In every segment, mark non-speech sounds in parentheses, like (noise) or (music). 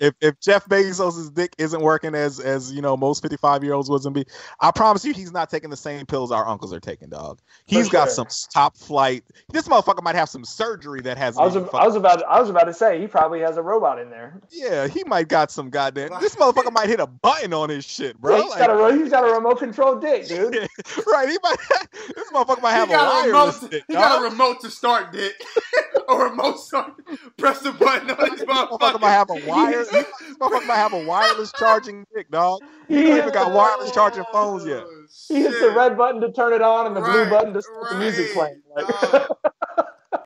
if if Jeff Bezos's dick isn't working as as you know most 55 year olds wouldn't be, I promise you he's not taking the same pills our uncles are taking, dog. He's For got sure. some top flight. This motherfucker might have some surgery that has. I was, I was about I was about to say he probably has a robot in there. Yeah, he might got some goddamn. This motherfucker might hit a button on his shit, bro. Yeah, he's Like, got a he's got a remote control dick, dude. (laughs) right, he might. (laughs) This motherfucker might have he a got a wireless remote. dick, he got a remote to start dick. (laughs) a remote start. Press the button on this motherfucker motherfucker. might have a wire. (laughs) This motherfucker might have a wireless charging dick, dog. He He ain't even got wireless charging phones yet. Oh, he hits the red button to turn it on and the blue button to start the music playing. Like, Oh. (laughs)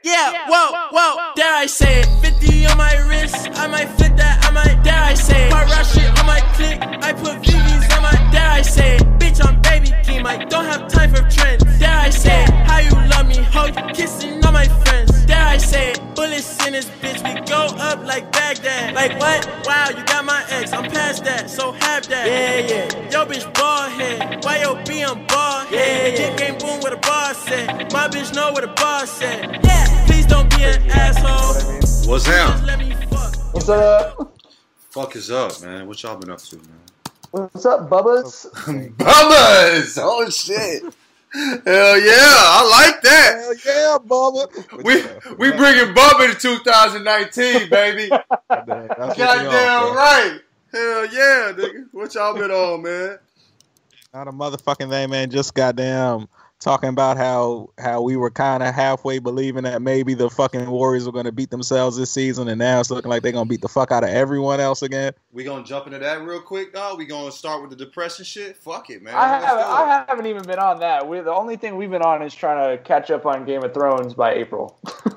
Yeah, whoa, whoa, dare I say it? 50 on my wrist, I might fit that, I might, dare I say it? My rap shit on my click, I put VVs on my, dare I say it? Bitch, I'm Baby Keem, I don't have time for trends, dare I say it? How you love me, ho, you kissing all my friends, dare I say? Bullets in this bitch, we go up like Baghdad. Like what? Wow, you got my ex, I'm past that, so have that. Yeah, yeah. Yo, bitch, bald head. Why yo, be on bald head? Yeah, yeah. Game boom with a boss said. My bitch know what a boss said. Yeah, please don't be an asshole. what I mean? What's Just down? let me fuck. What's up? Fuck is up, man? What y'all been up to, man? What's up, Bubba's? (laughs) Bubba's! Oh shit! Hell yeah, I like that. Hell yeah, Bubba. We we bringing Bubba to 2019, (laughs) baby. Goddamn right. Hell yeah, nigga. What y'all been on, man? Not a motherfucking thing, man. Just goddamn talking about how how we were kind of halfway believing that maybe the fucking Warriors were going to beat themselves this season, and now it's looking like they're going to beat the fuck out of everyone else again. We gonna jump into that real quick, dog. We gonna start with the depression shit. Fuck it, man. I Let's haven't, it. I haven't even been on that. We the only thing we've been on is trying to catch up on Game of Thrones by April. (laughs)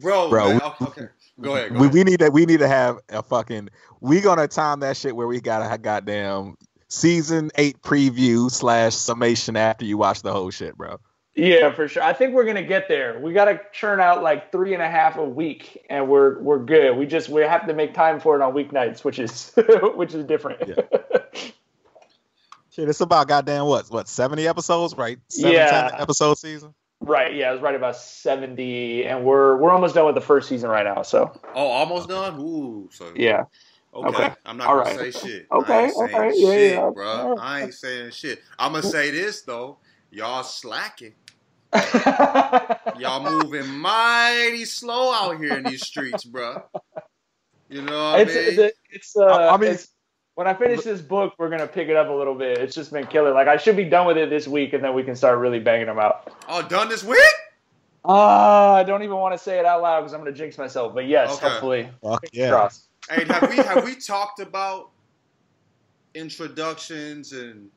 bro, Bro, man, okay, okay. Go ahead. Go We, ahead. we need to we need to have a fucking. We're gonna time that shit where we got a goddamn season eight preview slash summation after you watch the whole shit, bro. yeah, for sure. I think we're gonna get there. We got to churn out like three and a half a week, and we're we're good. We just we have to make time for it on weeknights, which is (laughs) which is different. Yeah. Shit, it's about goddamn what what seventy episodes, right? Seven, Yeah. 10 episode season. right. Yeah, I was right about seventy, and we're we're almost done with the first season right now. So oh, almost done. Ooh, so yeah. Okay. Okay. I'm not All gonna right. say shit. Okay, I ain't saying okay, yeah, shit, yeah. bro. I ain't saying shit. I'm gonna say this though. Y'all slacking. Y'all moving mighty slow out here in these streets, bro. You know what it's I mean? it's, it's uh, I- I mean- it's- when I finish this book, we're gonna pick it up a little bit. It's just been killer. Like I should be done with it this week, and then we can start really banging them out. oh, done this week? Uh, I don't even want to say it out loud because I'm gonna jinx myself. But yes, Okay. hopefully, Fuck fingers yeah. crossed. Hey, have we have we talked about introductions and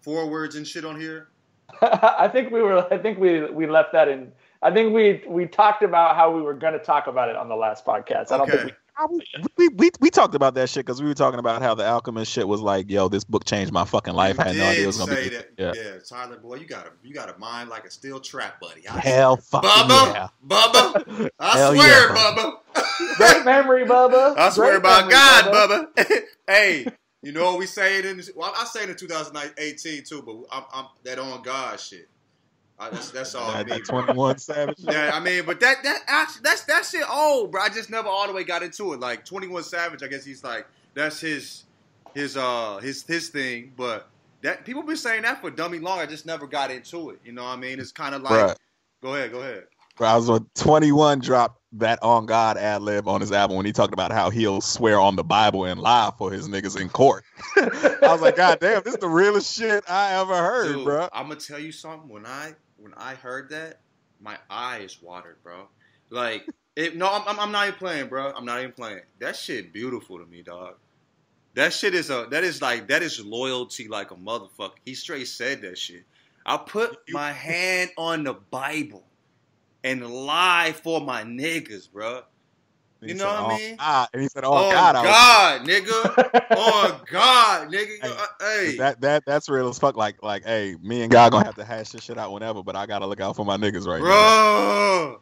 forwards and shit on here? (laughs) I think we were. I think we we left that in. I think we we talked about how we were gonna talk about it on the last podcast. I don't think I was- We, we we talked about that shit because we were talking about how the alchemist shit was like, yo, this book changed my fucking life. I had no idea it did was gonna say be. that. Yeah. Yeah. Tyler, boy, you got a you got a mind like a steel trap, buddy. I Hell fucking Bubba, yeah. Bubba, I Hell swear, yeah, Bubba. (laughs) Great memory, Bubba. I swear Great by memory, God, Bubba. (laughs) hey, you know what we say it in? Well, I say it in 2018 too, but I'm, I'm that on God shit. I, that's that's all. That- me, that 21 Savage. Yeah, I mean, but that that actually that's that shit old, bro. I just never all the way got into it. Like Twenty One Savage, I guess he's like that's his his uh his his thing. But that people been saying that for dummy long. I just never got into it. You know what I mean? It's kind of like Bruh. go ahead, go ahead. I was on 21 dropped that on God ad lib on his album when he talked about how he'll swear on the Bible and lie for his niggas in court. (laughs) I was like, God damn, this is the realest shit I ever heard, Dude, bro. I'm gonna tell you something. When I when I heard that, my eyes watered, bro. Like, it, no, I'm, I'm, I'm not even playing, bro. I'm not even playing. That shit beautiful to me, dog. That shit is a that is like that is loyalty like a motherfucker. He straight said that shit. I put my hand on the Bible and lie for my niggas, bro. And You know said, what I "Oh, mean? God." And he said, "Oh, Oh, God, God, nigga. (laughs) oh God, nigga. Hey, Uh, hey. That that that's real as fuck. Like like, hey, me and God gonna have to hash this shit out whenever, but I gotta look out for my niggas right now. bro.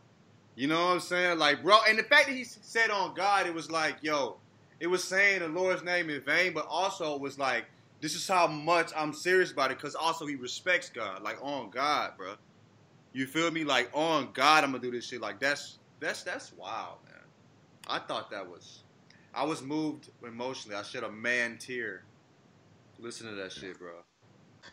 You know what I'm saying? Like, bro, and the fact that he said on God, it was like, yo, it was saying the Lord's name in vain, but also it was like, this is how much I'm serious about it, because also he respects God, like on God, bro. You feel me? Like on God, I'm gonna do this shit. Like that's that's that's wild, man. I thought that was I was moved emotionally. I shed a man tear. Listen to that shit, bro.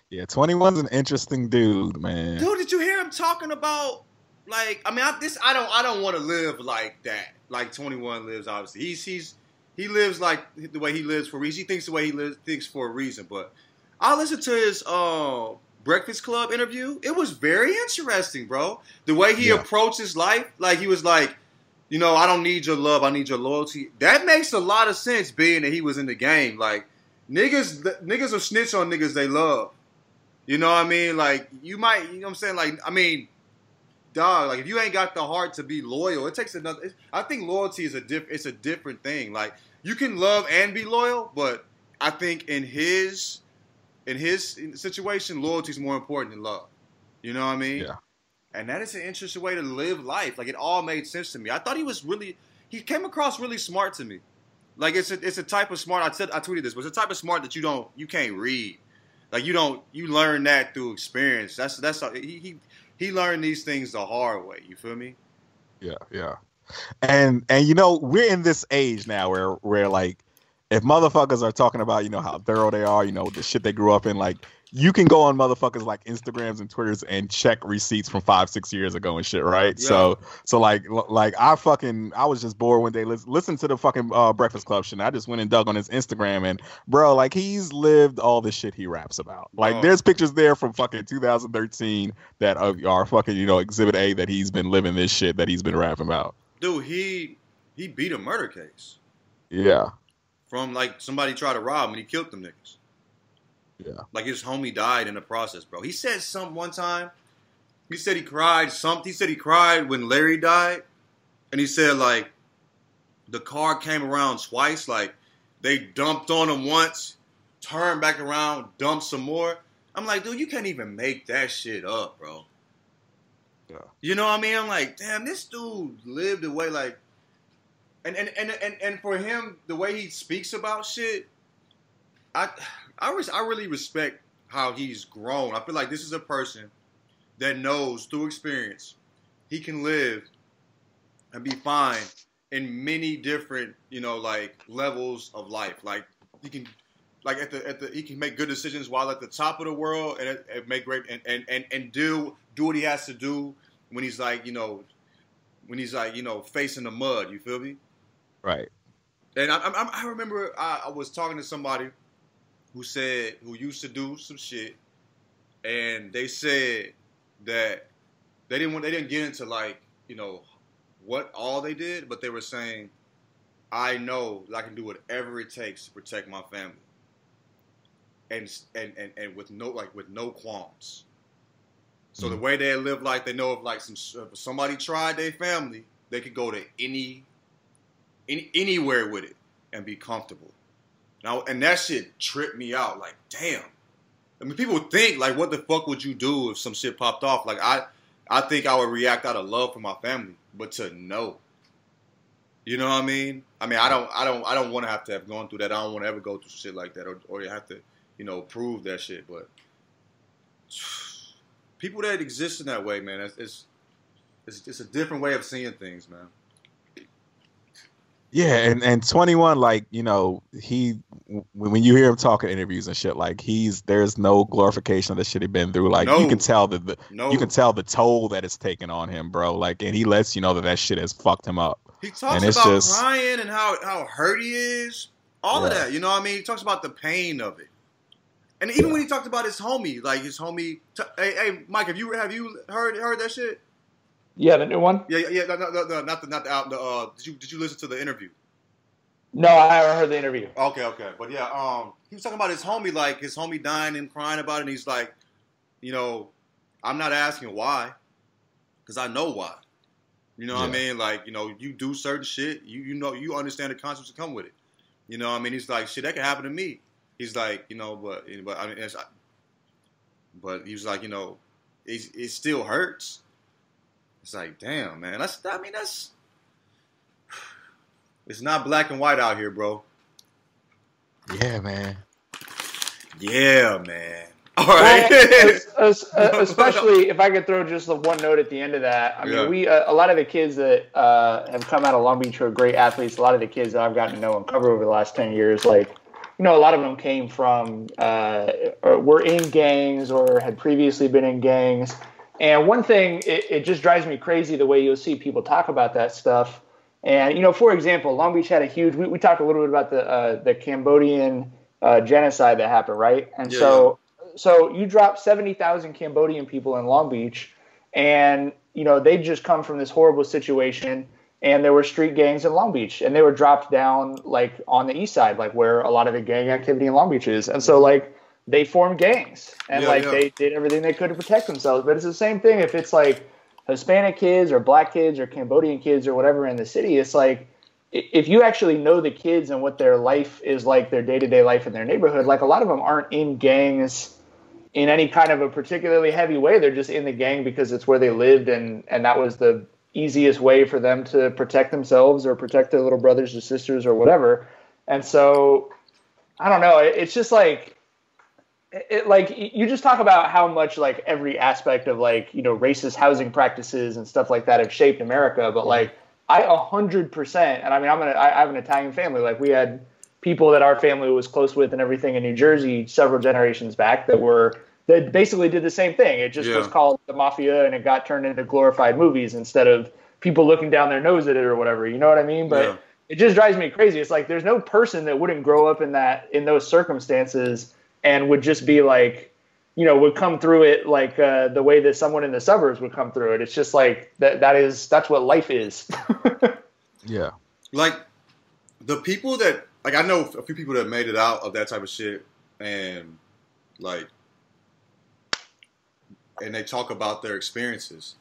Yeah, 21's an interesting dude, man. Dude, did you hear him talking about like? I mean, I, this I don't I don't want to live like that. Like 21 lives. Obviously, he's he's he lives like the way he lives for a reason. He thinks the way he lives thinks for a reason. But I listened to his uh, Breakfast Club interview. It was very interesting, bro. The way he Yeah. approached his life, like he was like, you know, I don't need your love, I need your loyalty. That makes a lot of sense, being that he was in the game. Like niggas, niggas will snitch on niggas they love. You know what I mean? Like you might, you know what I'm saying? Like I mean, dog. Like if you ain't got the heart to be loyal, it takes another. I think loyalty is a diff. It's a different thing. Like you can love and be loyal, but I think in his in his situation, loyalty is more important than love. You know what I mean? Yeah. And that is an interesting way to live life. Like it all made sense to me. I thought he was really. He came across really smart to me. Like it's a it's a type of smart. I said I tweeted this. But it's a type of smart that you don't you can't read. Like you don't you learn that through experience. That's that's he he he learned these things the hard way. You feel me? Yeah, yeah. And and you know, we're in this age now where where like if motherfuckers are talking about, you know, how thorough they are, you know, the shit they grew up in, like you can go on motherfuckers like Instagrams and Twitters and check receipts from five, six years ago and shit, right? Yeah. So so like like I fucking I was just bored one day. Listen, listen to the fucking uh, Breakfast Club shit. I just went and dug on his Instagram and bro, like he's lived all the shit he raps about. Like Bro. there's pictures there from fucking 2013 that are, are fucking you know Exhibit A that he's been living this shit that he's been rapping about. Dude, he he beat a murder case Yeah. From like somebody tried to rob him and he killed them niggas. Yeah. Like his homie died in the process, bro. He said something one time. He said he cried something. He said he cried when Larry died. And he said like the car came around twice. Like they dumped on him once, turned back around, dumped some more. I'm like, dude, you can't even make that shit up, bro. Yeah. You know what I mean? I'm like, damn, this dude lived the way like and and, and and and for him, the way he speaks about shit, I I res- I really respect how he's grown. I feel like this is a person that knows through experience he can live and be fine in many different, you know, like levels of life. Like he can like at the at the he can make good decisions while at the top of the world and, and make great and, and and and do do what he has to do when he's like, you know, when he's like, you know, facing the mud, you feel me? Right. And I, I, I remember I, I was talking to somebody who said who used to do some shit, and they said that they didn't want they didn't get into like you know what all they did, but they were saying, I know that I can do whatever it takes to protect my family, and and and, and with no like with no qualms. So the Mhm. way they live like they know if like some if somebody tried their family, they could go to any any, anywhere with it and be comfortable. Now, and that shit tripped me out. Like, damn. I mean, people think like, what the fuck would you do if some shit popped off? Like, I, I think I would react out of love for my family, but to know, you know what I mean? I mean, I don't, I don't, I don't want to have to have gone through that. I don't want to ever go through shit like that, or, or you have to, you know, prove that shit. But (sighs) people that exist in that way, man, it's, it's, it's, it's a different way of seeing things, man. Yeah, and and 21 like, you know, he when you hear him talking interviews and shit like he's there's no glorification of the shit he been through. Like you can tell that the No, you can tell the toll that it's taken on him, bro. Like and he lets you know that that shit has fucked him up. He talks And it's about just- crying and how how hurt he is. All of that, you know what I mean? He talks about the pain of it. And even Yeah. when he talked about his homie, like his homie, t- hey, hey, Mike, have you have you heard heard that shit? Yeah, the new one. Yeah, yeah, yeah. No, no, no, no, not the not the uh, did you did you listen to the interview? No, I haven't heard the interview. Okay, okay, but yeah, um, he was talking about his homie, like his homie dying and crying about it. And he's like, you know, I'm not asking why, because I know why. You know what I mean? Like, you know, you do certain shit, you you know, you understand the consequences that come with it. You know what I mean? He's like, shit, that could happen to me. He's like, you know, but but I mean, it's, but he was like, you know, it, it still hurts. It's like, damn, man. That's I mean, that's it's not black and white out here, bro. Yeah, man. Yeah, man. (laughs) All right. Well, es- es- (laughs) especially if I could throw just the one note at the end of that. I mean, Yeah. we uh, a lot of the kids that uh, have come out of Long Beach are great athletes. A lot of the kids that I've gotten to know and cover over the last ten years, like you know, a lot of them came from uh, or were in gangs or had previously been in gangs. And one thing, it, it just drives me crazy the way you'll see people talk about that stuff. And you know, for example, Long Beach had a huge. We, we talked a little bit about the uh, the Cambodian uh, genocide that happened, right? And Yeah, so, so you drop seventy thousand Cambodian people in Long Beach, and you know they just come from this horrible situation. And there were street gangs in Long Beach, and they were dropped down like on the east side, like where a lot of the gang activity in Long Beach is. And so, like, they formed gangs, and Yeah, like yeah. they did everything they could to protect themselves. But it's the same thing if it's like Hispanic kids or black kids or Cambodian kids or whatever in the city. It's like if you actually know the kids and what their life is like, their day to day life in their neighborhood, like a lot of them aren't in gangs in any kind of a particularly heavy way. They're just in the gang because it's where they lived and and that was the easiest way for them to protect themselves or protect their little brothers or sisters or whatever. And so I don't know. It's just like it, like you just talk about how much like every aspect of like you know racist housing practices and stuff like that have shaped America, but like I a hundred percent, and I mean I'm an I I have an Italian family. Like we had people that our family was close with and everything in New Jersey several generations back that were that basically did the same thing. It just Yeah. was called the mafia, and it got turned into glorified movies instead of people looking down their nose at it or whatever. You know what I mean? But Yeah. it just drives me crazy. It's like there's no person that wouldn't grow up in that in those circumstances and would just be like, you know, would come through it like uh, the way that someone in the suburbs would come through it. It's just like that. That is that's what life is. (laughs) Yeah. like the people that like I know a few people that made it out of that type of shit and like and they talk about their experiences.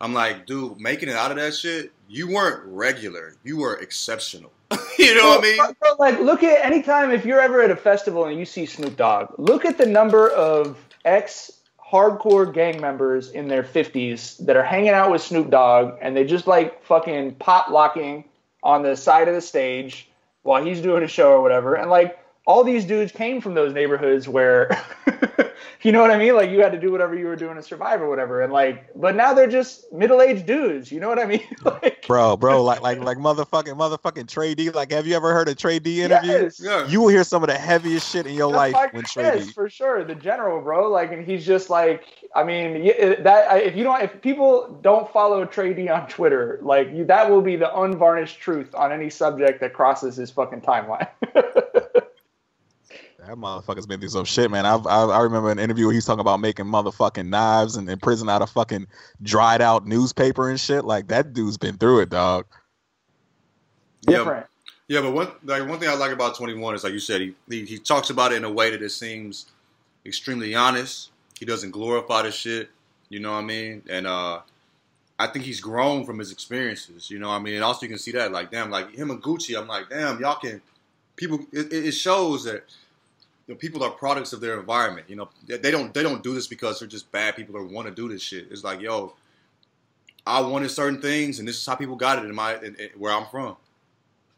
I'm like, dude, making it out of that shit, you weren't regular. You were exceptional. (laughs) you know what I mean? Like, look at anytime if you're ever at a festival and you see Snoop Dogg, look at the number of ex hardcore gang members in their 50s that are hanging out with Snoop Dogg and they just like fucking pop locking on the side of the stage while he's doing a show or whatever. And like, all these dudes came from those neighborhoods where, (laughs) you know what I mean? Like, you had to do whatever you were doing to survive or whatever. And like, but now they're just middle aged dudes. You know what I mean? (laughs) like, Bro, bro, like like like motherfucking motherfucking Tray Deee. Like, have you ever heard a Tray Deee interview? yes. Yeah. You will hear some of the heaviest shit in your The life fuck when Trey yes, D. for sure. The general, bro. Like, and he's just like, I mean, that if you don't, if people don't follow Tray Deee on Twitter, like, you, that will be the unvarnished truth on any subject that crosses his fucking timeline. (laughs) That motherfucker's been through some shit, man. I, I I remember an interview where he's talking about making motherfucking knives and in prison out of fucking dried out newspaper and shit. Like that dude's been through it, dog. Yeah, Different. Yeah, but one like one thing I like about Twenty One is like you said, he, he he talks about it in a way that it seems extremely honest. He doesn't glorify the shit. You know what I mean? And uh I think he's grown from his experiences. You know what I mean? And also you can see that like damn, like him and Gucci. I'm like damn, y'all can people. It, it shows that you know, people are products of their environment. You know, they, they don't they don't do this because they're just bad people or want to do this shit. It's like yo, I wanted certain things, and this is how people got it in my in, in, where I'm from.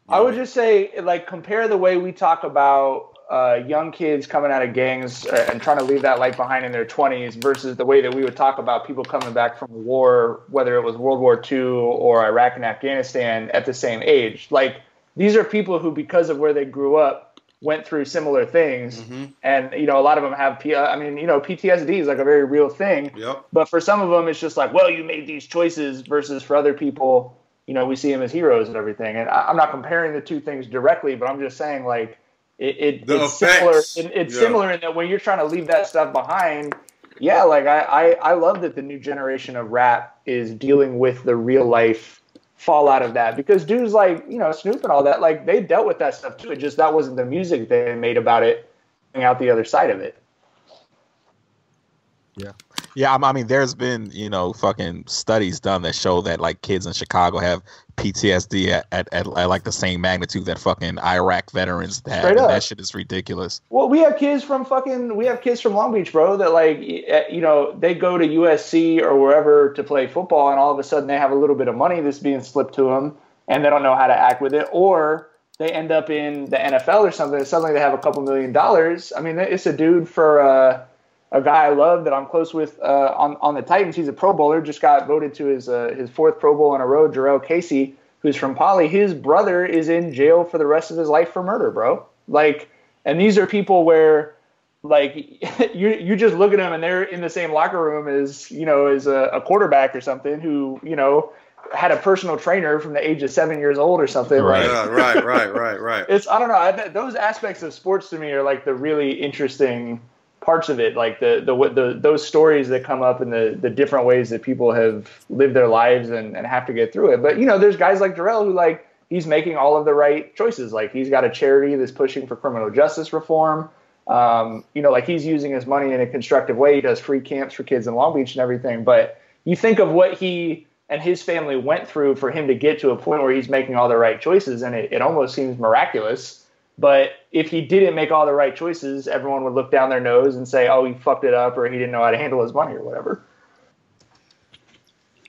I would just say, like, compare the way we talk about uh, young kids coming out of gangs uh, and trying to leave that life behind in their 20s versus the way that we would talk about people coming back from war, whether it was World War II or Iraq and Afghanistan at the same age. Like, these are people who, because of where they grew up, went through similar things. Mhm. And, you know, a lot of them have, P- I mean, you know, PTSD is like a very real thing. Yep. But for some of them, it's just like, well, you made these choices versus for other people, you know, we see them as heroes and everything. And I, I'm not comparing the two things directly, but I'm just saying like it, it it's similar. effects, It, it's yeah. similar in that when you're trying to leave that stuff behind. Yeah, like I, I, I love that the new generation of rap is dealing with the real life fallout of that because dudes like you know Snoop and all that like they dealt with that stuff too. It just that wasn't the music they made about it, out the other side of it. Yeah, I I mean, there's been you know fucking studies done that show that like kids in Chicago have PTSD at, at, at, at like the same magnitude that fucking Iraq veterans have. That shit is ridiculous. Well, we have kids from fucking we have kids from Long Beach, bro. That like eh, you know they go to USC or wherever to play football, and all of a sudden they have a little bit of money that's being slipped to them, and they don't know how to act with it, or they end up in the NFL or something. And suddenly they have a couple million dollars. I mean, it's a dude for uh, a guy I love that I'm close with uh, on on the Titans. He's a Pro Bowler, just got voted to his uh, his fourth Pro Bowl in a row. Jurrell Casey, who's from Poly, his brother is in jail for the rest of his life for murder, bro. Like, and these are people where like (laughs) you you just look at them and they're in the same locker room as you know as a, a quarterback or something who you know had a personal trainer from the age of seven years old or something. Right. Yeah, right, right, right, right. (laughs) It's I don't know. I, those aspects of sports to me are like the really interesting parts of it, like the the, the those stories that come up and the the different ways that people have lived their lives and, and have to get through it. But you know, there's guys like Jurrell who like he's making all of the right choices. Like he's got a charity that's pushing for criminal justice reform. Um, you know, like he's using his money in a constructive way. He does free camps for kids in Long Beach and everything. But you think of what he and his family went through for him to get to a point where he's making all the right choices, and it, it almost seems miraculous. But if he didn't make all the right choices, everyone would look down their nose and say, "Oh, he fucked it up," or he didn't know how to handle his money, or whatever.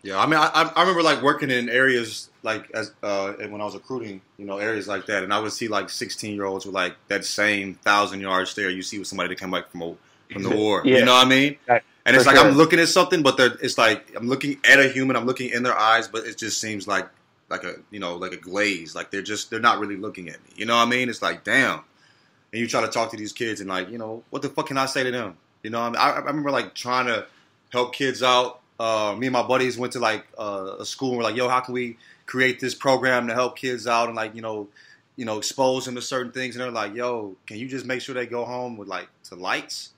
Yeah, I mean, I, I remember like working in areas like as uh, when I was recruiting, you know, areas like that, and I would see like 16 year olds with like that same thousand yard stare you see with somebody that came back from a, from the (laughs) war. Yeah. You know what I mean? Right. And it's like sure. I'm looking at something, but they're, it's like I'm looking at a human. I'm looking in their eyes, but it just seems like like a you know like a glaze. Like they're just they're not really looking at me. You know what I mean? It's like damn. And you try to talk to these kids, and like you know what the fuck can I say to them? You know, I, mean? I, I remember like trying to help kids out. Uh, me and my buddies went to like uh, a school and we're like, yo, how can we create this program to help kids out and like you know, you know, expose them to certain things? And they're like, yo, can you just make sure they go home with like to lights?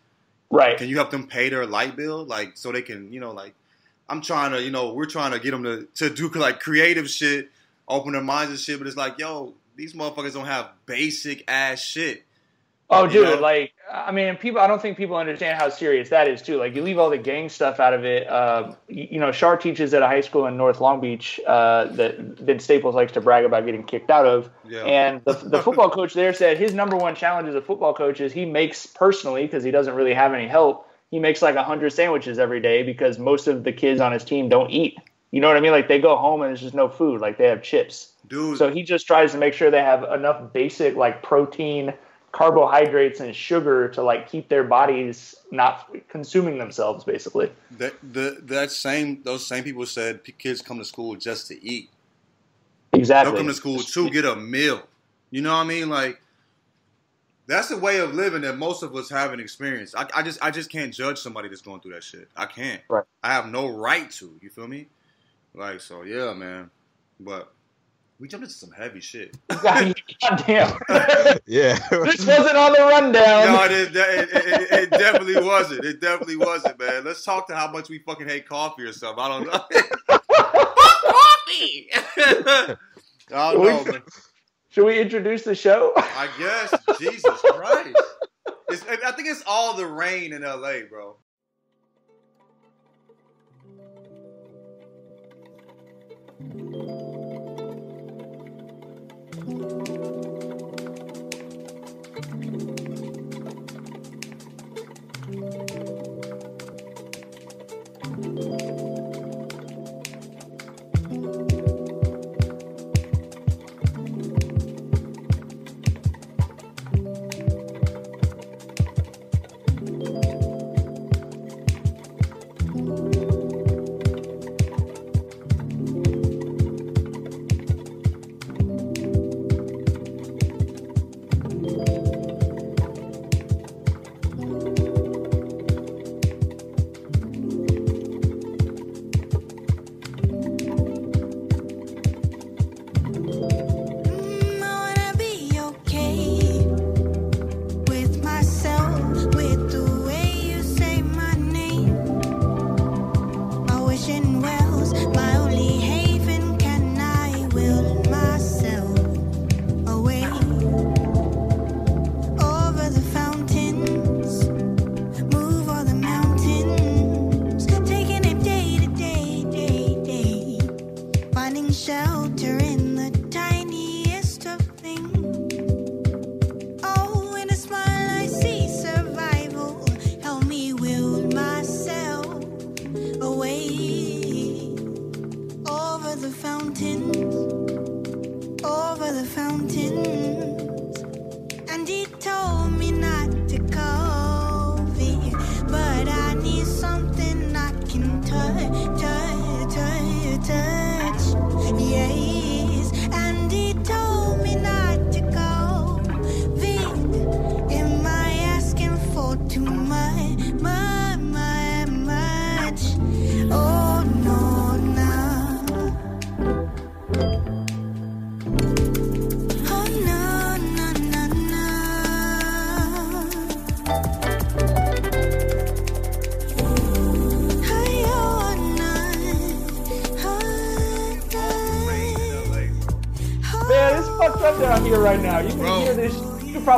Right. Can you help them pay their light bill, like so they can, you know, like I'm trying to, you know, we're trying to get them to to do like creative shit, open their minds and shit. But it's like, yo, these motherfuckers don't have basic ass shit. Oh, You dude, know? like, I mean, people, I don't think people understand how serious that is, too. Like, you leave all the gang stuff out of it. Uh, you, you know, Shar teaches at a high school in North Long Beach uh, that Vince Staples likes to brag about getting kicked out of. Yeah. And the, the football (laughs) coach there said his number one challenge as a football coach is he makes personally, because he doesn't really have any help, he makes like 100 sandwiches every day because most of the kids on his team don't eat. You know what I mean? Like, they go home and there's just no food. Like, they have chips. Dude, So he just tries to make sure they have enough basic like protein, carbohydrates, and sugar to like keep their bodies not consuming themselves, basically. that the that same those same people said kids come to school just to eat. Exactly. They'll come to school to get a meal. You know what I mean? Like that's the way of living that most of us haven't experienced. I, I just I just can't judge somebody that's going through that shit. I can't. Right. I have no right to. You feel me? Like so, yeah, man. But we jumped into some heavy shit. (laughs) God damn. (laughs) Yeah. this wasn't on the rundown. no, it, it, it, it, it definitely wasn't. It definitely wasn't, man. Let's talk to how much we fucking hate coffee or something. I don't know. (laughs) coffee. I don't know, man. Should we introduce the show? I guess. Jesus Christ. It's, I think it's all the rain in LA, bro.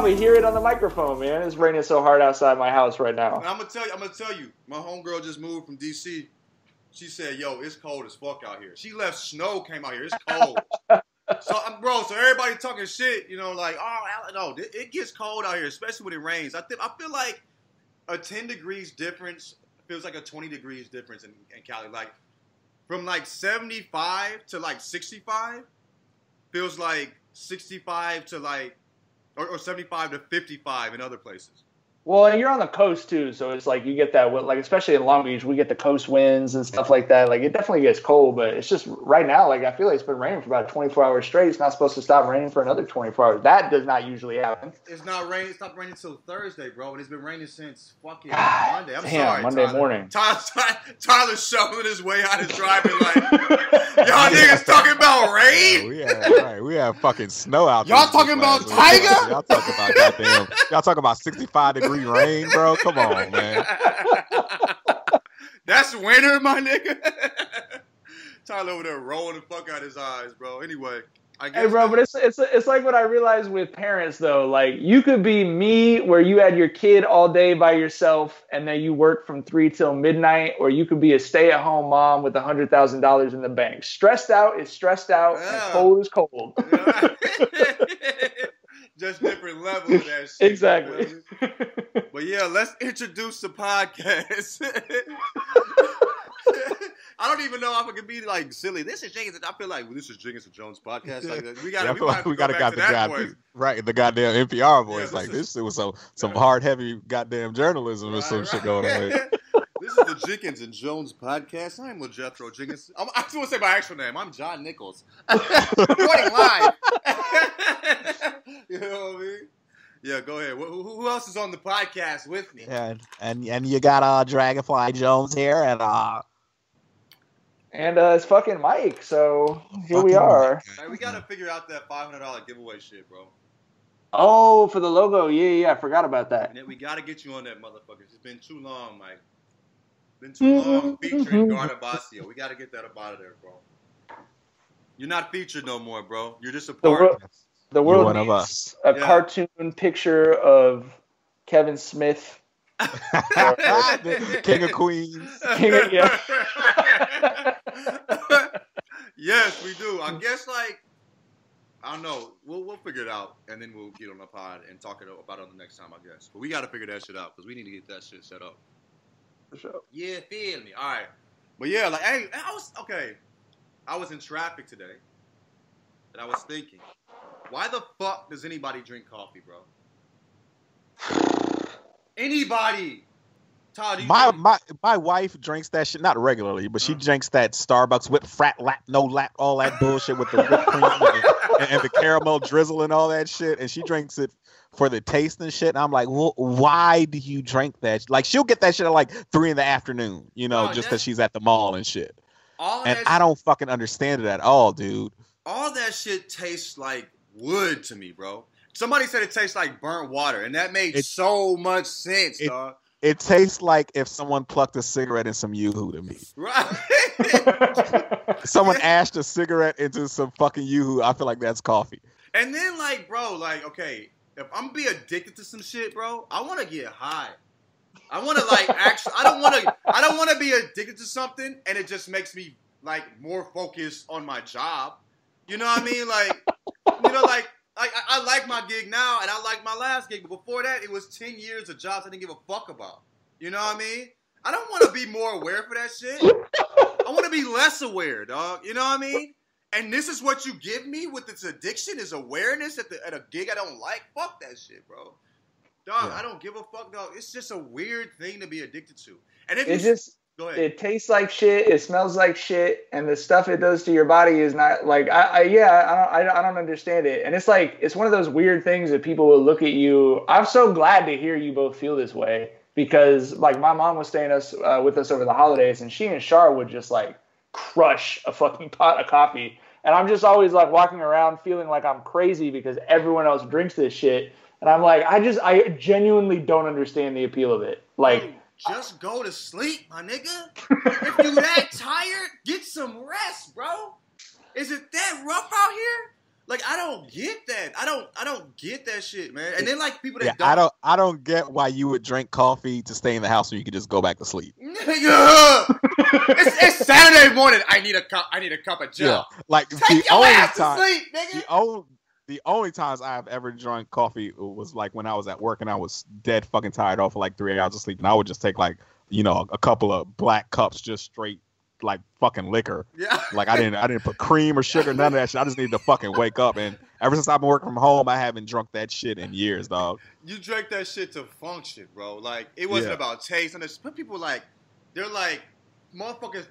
Probably hear it on the microphone, man. It's raining so hard outside my house right now. And I'm gonna tell you, I'm gonna tell you, my homegirl just moved from DC. She said, "Yo, it's cold as fuck out here." She left snow, came out here. It's cold. (laughs) so, bro, so everybody talking shit, you know, like, oh, no, it, it gets cold out here, especially when it rains. I think I feel like a 10 degrees difference feels like a 20 degrees difference in, in Cali. Like from like 75 to like 65 feels like 65 to like or, or 75 to 55 in other places. Well, and you're on the coast too, so it's like you get that, like especially in Long Beach, we get the coast winds and stuff like that. Like it definitely gets cold, but it's just right now. Like I feel like it's been raining for about 24 hours straight. It's not supposed to stop raining for another 24 hours. That does not usually happen. It's not raining. It stopped raining until Thursday, bro. And it's been raining since fucking God Monday. I'm damn, sorry, Monday Tyler. morning. Tyler, Tyler, Tyler's shoveling his way out his driving like, (laughs) y'all niggas talking about Yeah, rain? we have right, we have fucking snow out. Y'all talking about. Tiger? Y'all talking about goddamn. Y'all talking about sixty five degree rain, bro? Come on, man. (laughs) That's winter, my nigga. (laughs) Tyler over there rolling the fuck out his eyes, bro. Anyway, I guess. Hey, bro, but it's it's it's like what I realized with parents though. Like you could be me, where you had your kid all day by yourself, and then you work from three till midnight, or you could be a stay-at-home mom with a hundred thousand dollars in the bank. Stressed out is stressed out, Yeah. and cold is cold. (laughs) Just different levels of that shit. exactly. But yeah, let's introduce the podcast. (laughs) I don't even know if I could be like silly. This is Jenkins. I feel like well, this is Jenkins and Jones podcast. Like we got Yeah, I we feel like we to gotta go got back the to that guy voice. right, the goddamn NPR voice. this like is- this, it was some some hard heavy goddamn journalism or some Right, shit going on. (laughs) Here. this is the Jenkins and Jones podcast. I'm LeJethro Jenkins. I'm, I just want to say my actual name. I'm John Nichols. (laughs) Recording live. (laughs) you know what I mean? Yeah, go ahead. Who, who who else is on the podcast with me? And and and you got uh Dragonfly Jones here and uh and uh, it's fucking Mike. So here we are. Hey, we gotta figure out that five hundred dollar giveaway shit, bro. Oh, for the logo. Yeah, yeah. I forgot about that. And then we gotta get you on that motherfucker. It's been too long, Mike. Been too long mm-hmm. featuring mm-hmm. Gardabacio. We gotta get that up out of there, bro. You're not featured no more, bro. You're just a The part. world, the world one of needs us. a Yeah. cartoon picture of Kevin Smith. (laughs) King of Queens. (laughs) King of- yeah. (laughs) yes, we do. I mm. guess like I don't know. We'll we'll figure it out, and then we'll get on the pod and talk it about it on the next time, I guess. But we got to figure that shit out because we need to get that shit set up. For sure. Yeah, feel me. All right, but yeah, like hey, I was okay. I was in traffic today, and I was thinking, why the fuck does anybody drink coffee, bro? (sighs) Anybody? Todd, My my my wife drinks that shit not regularly, but she Uh. drinks that Starbucks whip frat lap no lap all that bullshit with the whipped cream and, and the caramel drizzle and all that shit, and she drinks it for the taste and shit. And I'm like, well, why do you drink that? Like she'll get that shit at like three in the afternoon, you know, Oh, just because she's at the mall and shit. all And I don't fucking understand it at all, dude. all that shit tastes like wood to me, bro. Somebody said it tastes like burnt water, and that made It- so much sense, it- dog. It tastes like if someone plucked a cigarette in some yoo-hoo to me. Right? Someone ashed a cigarette into some fucking yoo-hoo. I feel like that's coffee. and then, like, bro, like, okay, if I'm be addicted to some shit, bro, I want to get high. I want to like actually. I don't want to. I don't want to be addicted to something, and it just makes me like more focused on my job. You know what I mean? Like, you know, like. Like I, I like my gig now, and I like my last gig, but before that, it was ten years of jobs I didn't give a fuck about. You know what I mean? I don't want to be more aware for that shit. I want to be less aware, dog. You know what I mean? And this is what you give me with this addiction is awareness at the at a gig I don't like. Fuck that shit, bro. Dog, Yeah. I don't give a fuck, dog. It's just a weird thing to be addicted to. And if you just go ahead, it tastes like shit. It smells like shit, and the stuff it does to your body is not like I, I yeah I don't I, I don't understand it. And it's like it's one of those weird things that people will look at you. I'm so glad to hear you both feel this way because like my mom was staying us uh, with us over the holidays, and she and Shar would just like crush a fucking (laughs) pot of coffee. And I'm just always like walking around feeling like I'm crazy because everyone else drinks this shit. And I'm like, I just, I genuinely don't understand the appeal of it. Like, just go to sleep, my nigga. if you (laughs) that tired, get some rest, bro. Is it that rough out here? Like I don't get that. I don't. I don't get that shit, man. And then like people that Yeah, don't. I don't. I don't get why you would drink coffee to stay in the house so you could just go back to sleep. (laughs) It's, it's Saturday morning. I need a cup. I need a cup of Joe. Like Take the your only time, sleep, nigga. the only, the only times I've ever drunk coffee was like when I was at work and I was dead fucking tired off for like three hours of sleep, and I would just take like you know a couple of black cups, just straight like fucking liquor. Yeah. (laughs) Like I didn't, I didn't put cream or sugar, none of that shit. I just needed to fucking wake up. And ever since I've been working from home, I haven't drunk that shit in years, dog. You drank that shit to function, bro. Like it wasn't Yeah. about taste. And there's but people like they're like motherfuckers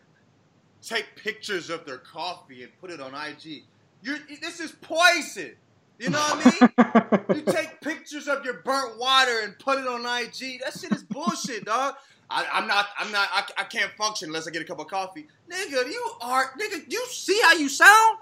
take pictures of their coffee and put it on IG. You're this is poison. You know what I mean? you (laughs) take pictures of your burnt water and put it on IG. That shit is bullshit, dog. I, I'm not. I'm not. I, I can't function unless I get a cup of coffee, nigga. You are, nigga. You see how you sound,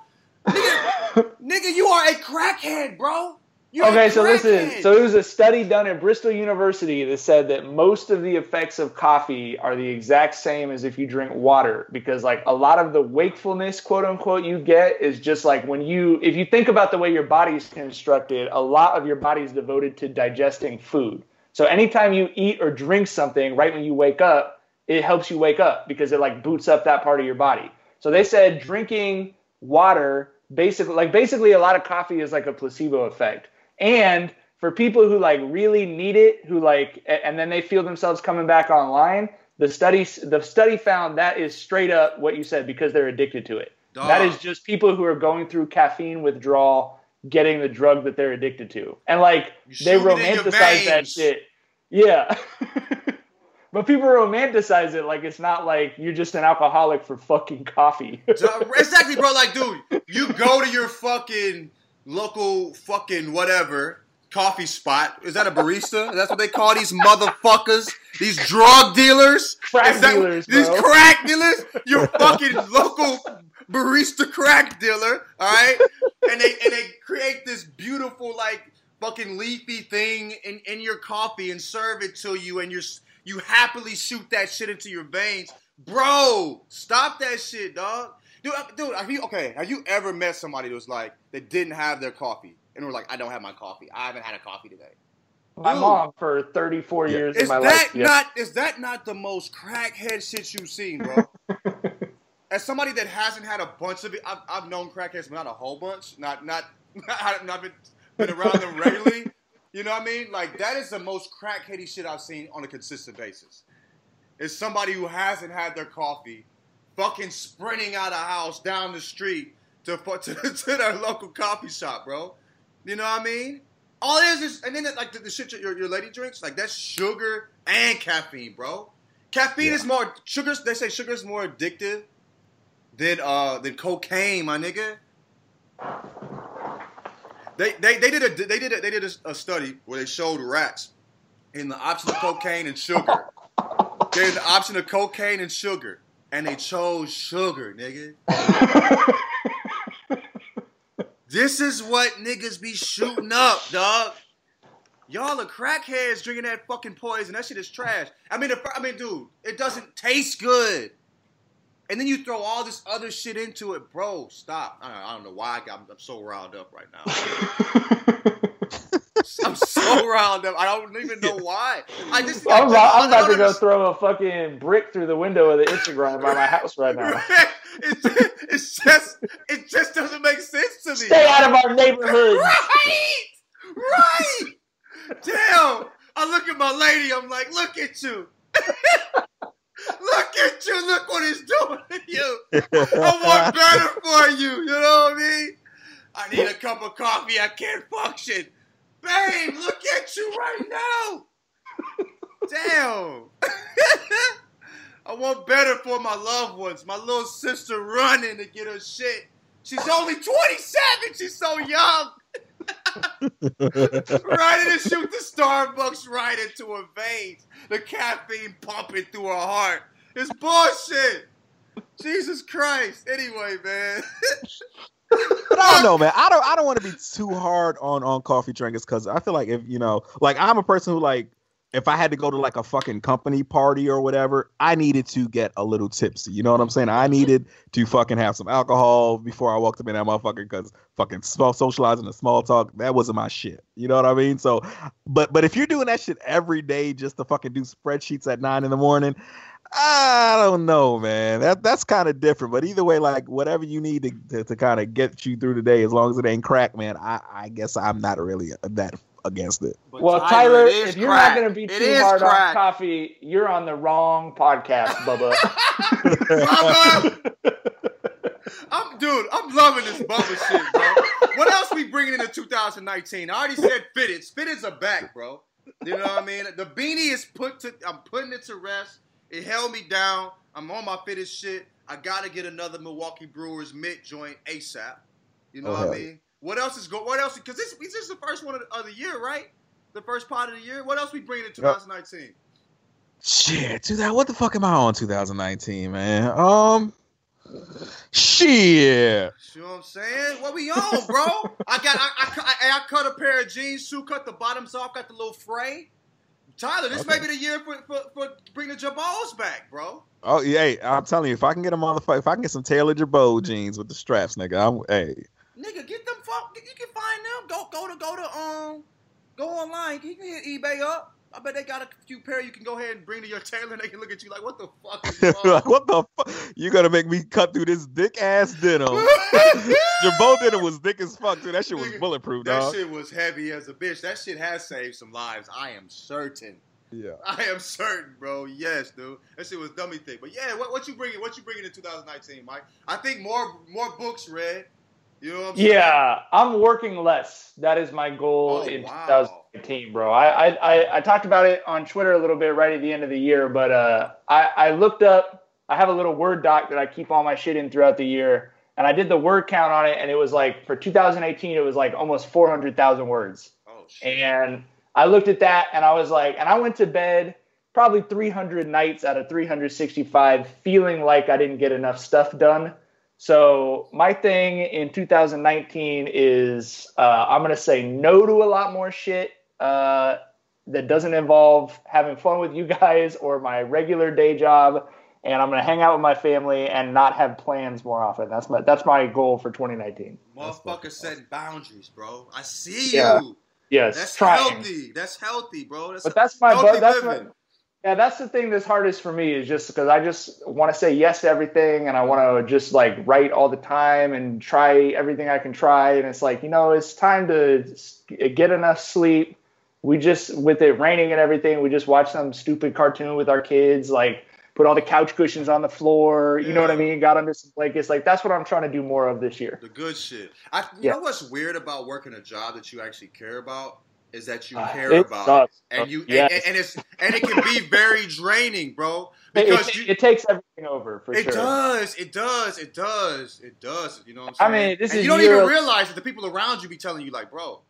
nigga. (laughs) nigga, you are a crackhead, bro. You're Okay, so listen. crackhead. So it was a study done at Bristol University that said that most of the effects of coffee are the exact same as if you drink water because like a lot of the wakefulness, quote unquote, you get is just like when you if you think about the way your body's constructed, a lot of your body's devoted to digesting food. So anytime you eat or drink something right when you wake up, it helps you wake up because it like boots up that part of your body. So they said drinking water basically like basically a lot of coffee is like a placebo effect. And for people who like really need it, who like and then they feel themselves coming back online, the study the study found that is straight up what you said because they're addicted to it. That is just people who are going through caffeine withdrawal getting the drug that they're addicted to. And like You they shoot it in your romanticize that shit. Yeah. (laughs) but people romanticize it like it's not like you're just an alcoholic for fucking coffee. Exactly, bro. Like, dude, you go to your fucking local fucking whatever coffee spot. Is that a barista? That's what they call these motherfuckers. These drug dealers. Crack Is that- dealers, These bro. crack dealers. Your fucking local barista crack dealer. All right, and they and they create this beautiful like fucking leafy thing in, in your coffee and serve it to you, and you're you happily shoot that shit into your veins, bro. Stop that shit, dog. Dude, dude, have you okay? Have you ever met somebody that was like that didn't have their coffee and were like, I don't have my coffee. I haven't had a coffee today. my Dude. mom for 34 Yeah. years Is of my that life. Yeah. not is that not the most crackhead shit you've seen, bro? (laughs) As somebody that hasn't had a bunch of it, I've, I've known crackheads, but not a whole bunch. Not (laughs) not not, not been, been around them regularly. You know what I mean? Like that is the most crackheady shit I've seen on a consistent basis. Is somebody who hasn't had their coffee, fucking sprinting out of house down the street to (laughs) to, to their local coffee shop, bro. You know what I mean? All it is is, and then like the, the shit your, your lady drinks, like that's sugar and caffeine, bro. Caffeine is more sugar. They say sugar is more addictive than uh than cocaine, my nigga. They they, they did a they did a, they did a, a study where they showed rats in the option of cocaine and sugar. They had the option of cocaine and sugar, and they chose sugar, nigga. (laughs) This is what niggas be shooting up, dog. Y'all are crackheads drinking that fucking poison. That shit is trash. I mean, the, I mean, dude, it doesn't taste good. And then you throw all this other shit into it, bro. Stop. I don't, I don't know why I got, I'm so riled up right now. (laughs) I'm so (laughs) riled up. I don't even know why. I just. I'm, about, I'm about to go I throw a fucking brick through the window of the Instagram by my house right now. (laughs) it's, just, it's just it just doesn't make sense to me. Stay out of our neighborhood. (laughs) Right, right. Damn. I look at my lady. I'm like, look at you. look at you. Look what it's doing to you. I want better for you. You know what I mean? I need a cup of coffee. I can't function. Babe, look at you right now. Damn. (laughs) I want better for my loved ones. My little sister running to get her shit. She's only 27. She's so young. (laughs) Running to shoot the Starbucks right into her veins. The caffeine pumping through her heart. It's bullshit. Jesus Christ. Anyway, man. (laughs) I don't know, man. I don't. I don't want to be too hard on on coffee drinkers because I feel like if you know, like I'm a person who like if I had to go to like a fucking company party or whatever, I needed to get a little tipsy. You know what I'm saying? I needed to fucking have some alcohol before I walked up in that motherfucker because fucking small socializing and small talk, that wasn't my shit. You know what I mean? So, but but if you're doing that shit every day just to fucking do spreadsheets at nine in the morning, I don't know, man. That that's kind of different. But either way, like whatever you need to, to, to kind of get you through the day, as long as it ain't crack, man. I, I guess I'm not really that against it. But well, Tyler, if you're crack. not going to be it too hard crack. on coffee, you're on the wrong podcast, (laughs) Bubba. I'm dude. I'm loving this Bubba shit, bro. What else we bringing into 2019? I already said fitteds. Fitteds are back, bro. You know what I mean? The beanie is put to. I'm putting it to rest. It held me down. I'm on my fittest shit. I gotta get another Milwaukee Brewers mint joint ASAP. You know what I mean? What else is going? What else? Because this, this is the first one of the, of the, year, right? The first part of the year. What else we bringing in 2019? Shit, 2000, what the fuck am I on 2019, man? Um, shit. You know what I'm saying? What we on, bro? I got, I, I, I, I, cut a pair of jeans, shoe cut the bottoms off, got the little fray. Tyler, this okay. may be the year for, for, for bringing Girbauds back, bro. Oh yeah, hey, I'm telling you, if I can get a motherfucker, if I can get some Taylor Girbaud jeans with the straps, nigga, I'm hey. Nigga, get them. Fuck, you can find them. Go, go to, go to, um, go online. You can hit eBay up. I bet they got a few pair you can go ahead and bring to your tailor. And they can look at you like, what the fuck? (laughs) like, what the fuck? You gonna make me cut through this dick ass denim? (laughs) Girbaud denim was thick as fuck too. That shit was bulletproof, that dog. That shit was heavy as a bitch. That shit has saved some lives. I am certain. Yeah. I am certain, bro. Yes, dude. That shit was dummy thick. But yeah, what, what you bringing? What you bringing in 2019, Mike? I think more more books read. You know I'm yeah, I'm working less. That is my goal oh, in wow. 2019, bro. I, I I talked about it on Twitter a little bit right at the end of the year, but uh, I I looked up. I have a little Word doc that I keep all my shit in throughout the year, and I did the word count on it, and it was like for 2018, it was like almost 400,000 words. Oh shit. And I looked at that, and I was like, and I went to bed probably 300 nights out of 365, feeling like I didn't get enough stuff done so my thing in 2019 is uh, I'm gonna say no to a lot more shit uh, that doesn't involve having fun with you guys (laughs) or my regular day job, and I'm gonna hang out with my family and not have plans more often. That's my that's my goal for 2019. Motherfucker setting boundaries, bro. I see you. Yeah. Yes, that's trying. healthy. That's healthy, bro. That's but that's my bu- that's my, yeah, that's the thing that's hardest for me is just because I just want to say yes to everything and I want to just like write all the time and try everything I can try. And it's like, you know, it's time to get enough sleep. We just, with it raining and everything, we just watched some stupid cartoon with our kids, like put all the couch cushions on the floor. You yeah. know what I mean? Got under some blankets. Like that's what I'm trying to do more of this year. The good shit. I, you yeah. know what's weird about working a job that you actually care about? Is that you uh, care uh, about sucks. it. and you yes. and, and, it's and it can be (laughs) very draining, bro. Because it, you, it takes everything over for it sure. It does, it does, it does, it does. You know what I'm saying? I mean, this and is you don't even realize that the people around you be telling you like, bro.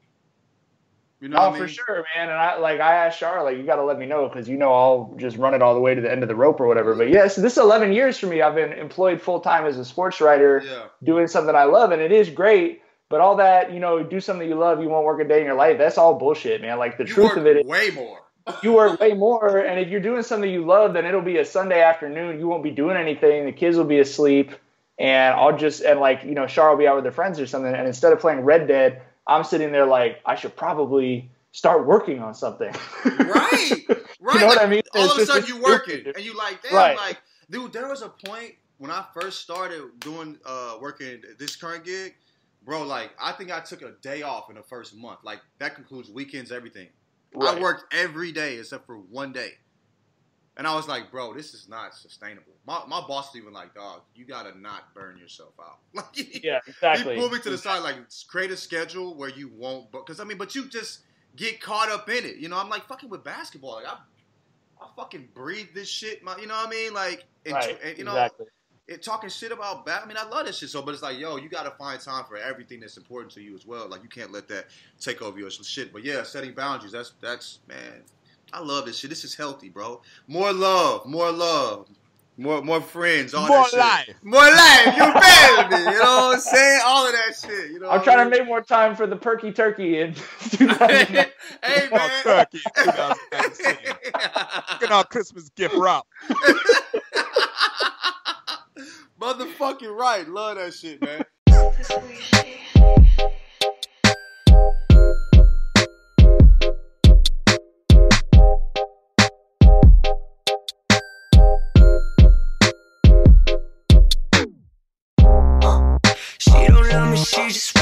You know oh, I mean? for sure, man. And I like I asked Char, like, you got to let me know because you know I'll just run it all the way to the end of the rope or whatever. But yes, this is 11 years for me. I've been employed full time as a sports writer, yeah. doing something I love, and it is great but all that, you know, do something you love, you won't work a day in your life. That's all bullshit, man. Like the you truth of it is way more. you work way more, and if you're doing something you love, then it'll be a Sunday afternoon. You won't be doing anything. The kids will be asleep, and I'll just and like you know, Char will be out with her friends or something. And instead of playing Red Dead, I'm sitting there like I should probably start working on something. right, (laughs) right. you know what I mean? All of a sudden you're working, and you like, damn, right. like, dude, there was a point when I first started doing uh working this current gig bro, like I think I took a day off in the first month. Like that concludes weekends, everything. Right. I worked every day except for one day. And I was like, bro, this is not sustainable. My, my boss was even like, dog, you gotta not burn yourself out. (laughs) Like, yeah, exactly. He pulled me to the side, like, create a schedule where you won't, because I mean, but you just get caught up in it. You know, I'm like fucking with basketball. Like I, I fucking breathe this shit. My, you know what I mean? Like, and, right, and, you know, exactly it, talking shit about Bat. I mean, I love this shit. So, but it's like, yo, you got to find time for everything that's important to you as well. Like, you can't let that take over your shit. But yeah, setting boundaries. That's that's man. I love this shit. This is healthy, bro. More love, more love, more more friends. All more that life, shit. more life. You feel me? You know what I'm saying? All of that shit. You know. I'm trying I mean? to make more time for the perky turkey in. (laughs) hey man, turkey. Get our Christmas gift wrap. (laughs) Motherfucking right. Love that shit, man. (laughs) She just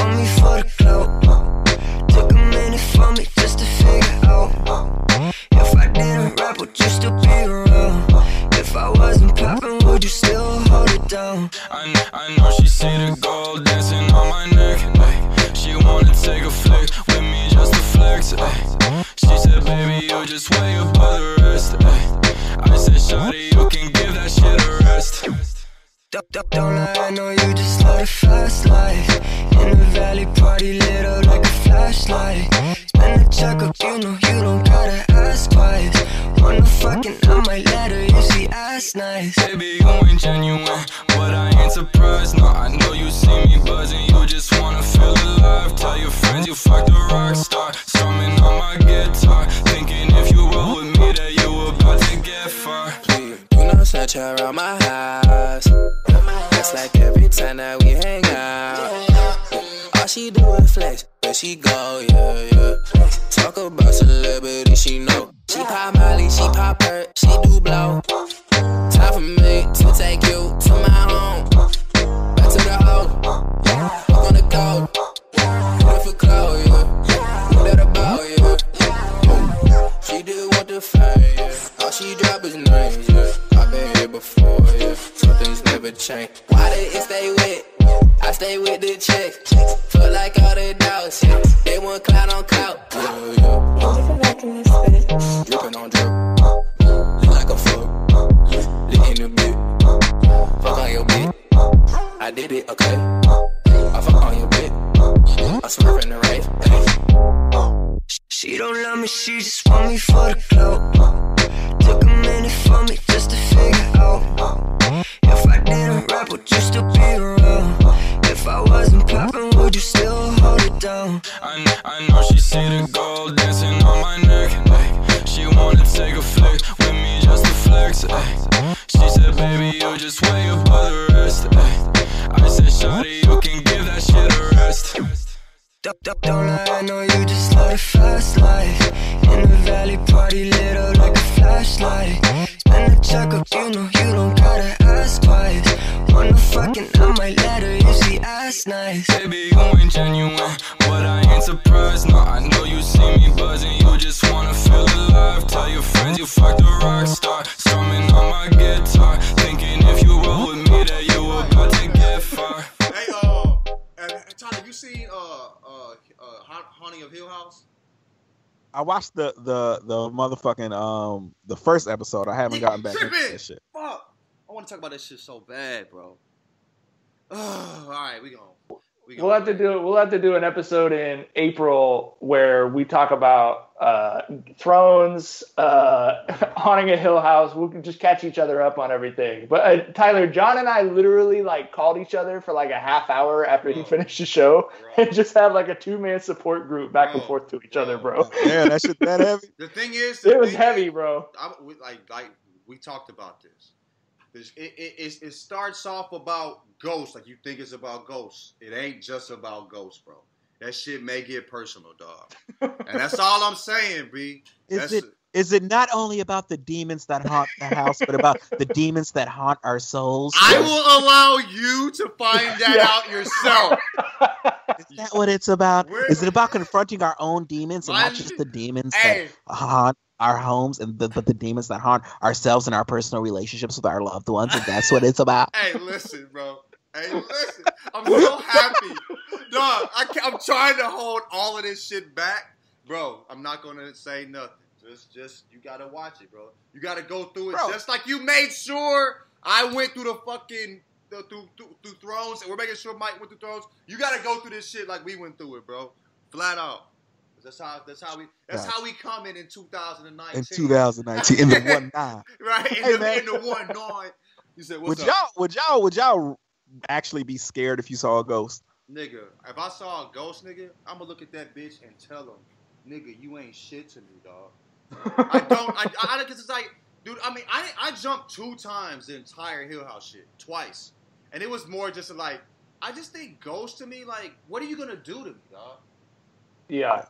watched the the the motherfucking um the first episode. I haven't gotten back into that shit. Fuck. I want to talk about that shit so bad, bro. (sighs) all right, we gonna. We We'll have to do we'll have to do an episode in April where we talk about uh, Thrones, uh, (laughs) Haunting of Hill House. We can just catch each other up on everything. But uh, Tyler, John, and I literally like called each other for like a half hour after he finished the show Bro. and just had like a two man support group back and forth to each Bro. other, bro. Yeah, that shit that (laughs) heavy. The thing is, the It was heavy, is- bro. I, we, like like we talked about this. This- It, it, it, it starts off about ghosts, like you think it's about ghosts. It ain't just about ghosts, bro. That shit may get personal, dog. And that's all I'm saying, B. (laughs) Is That's, it is it not only about the demons that haunt the house, but about the demons that haunt our souls? I will allow you to find that Yeah. out yourself. (laughs) Is that what it's about? Is it about confronting our own demons and not just the demons Hey, that haunt our homes and the, but the demons that haunt ourselves and our personal relationships with our loved ones? And that's what it's about. hey, listen, bro. Hey, listen. I'm so happy, dog. I I'm trying to hold all of this shit back, bro. I'm not gonna say nothing. Just, just you gotta watch it, bro. You gotta go through it, Bro. just like you made sure I went through the fucking the, through, through through thrones, and we're making sure Mike went through thrones. You gotta go through this shit like we went through it, bro. Flat out. That's how. That's how we. That's Right. how we coming in 2019. In 2019, in the (laughs) one nine. right? In, Hey, the, man. in the one nine. You said, Would "What's up, y'all would y'all would y'all actually be scared if you saw a ghost? nigga?" If I saw a ghost, nigga, I'm gonna look at that bitch and tell him, "Nigga, you ain't shit to me, dog." I don't. I, I because it's like, dude. I mean, I I jumped two times the entire Hill House shit twice, and it was more just like I just think Ghost to me like, what are you gonna do to me, dog? Yeah.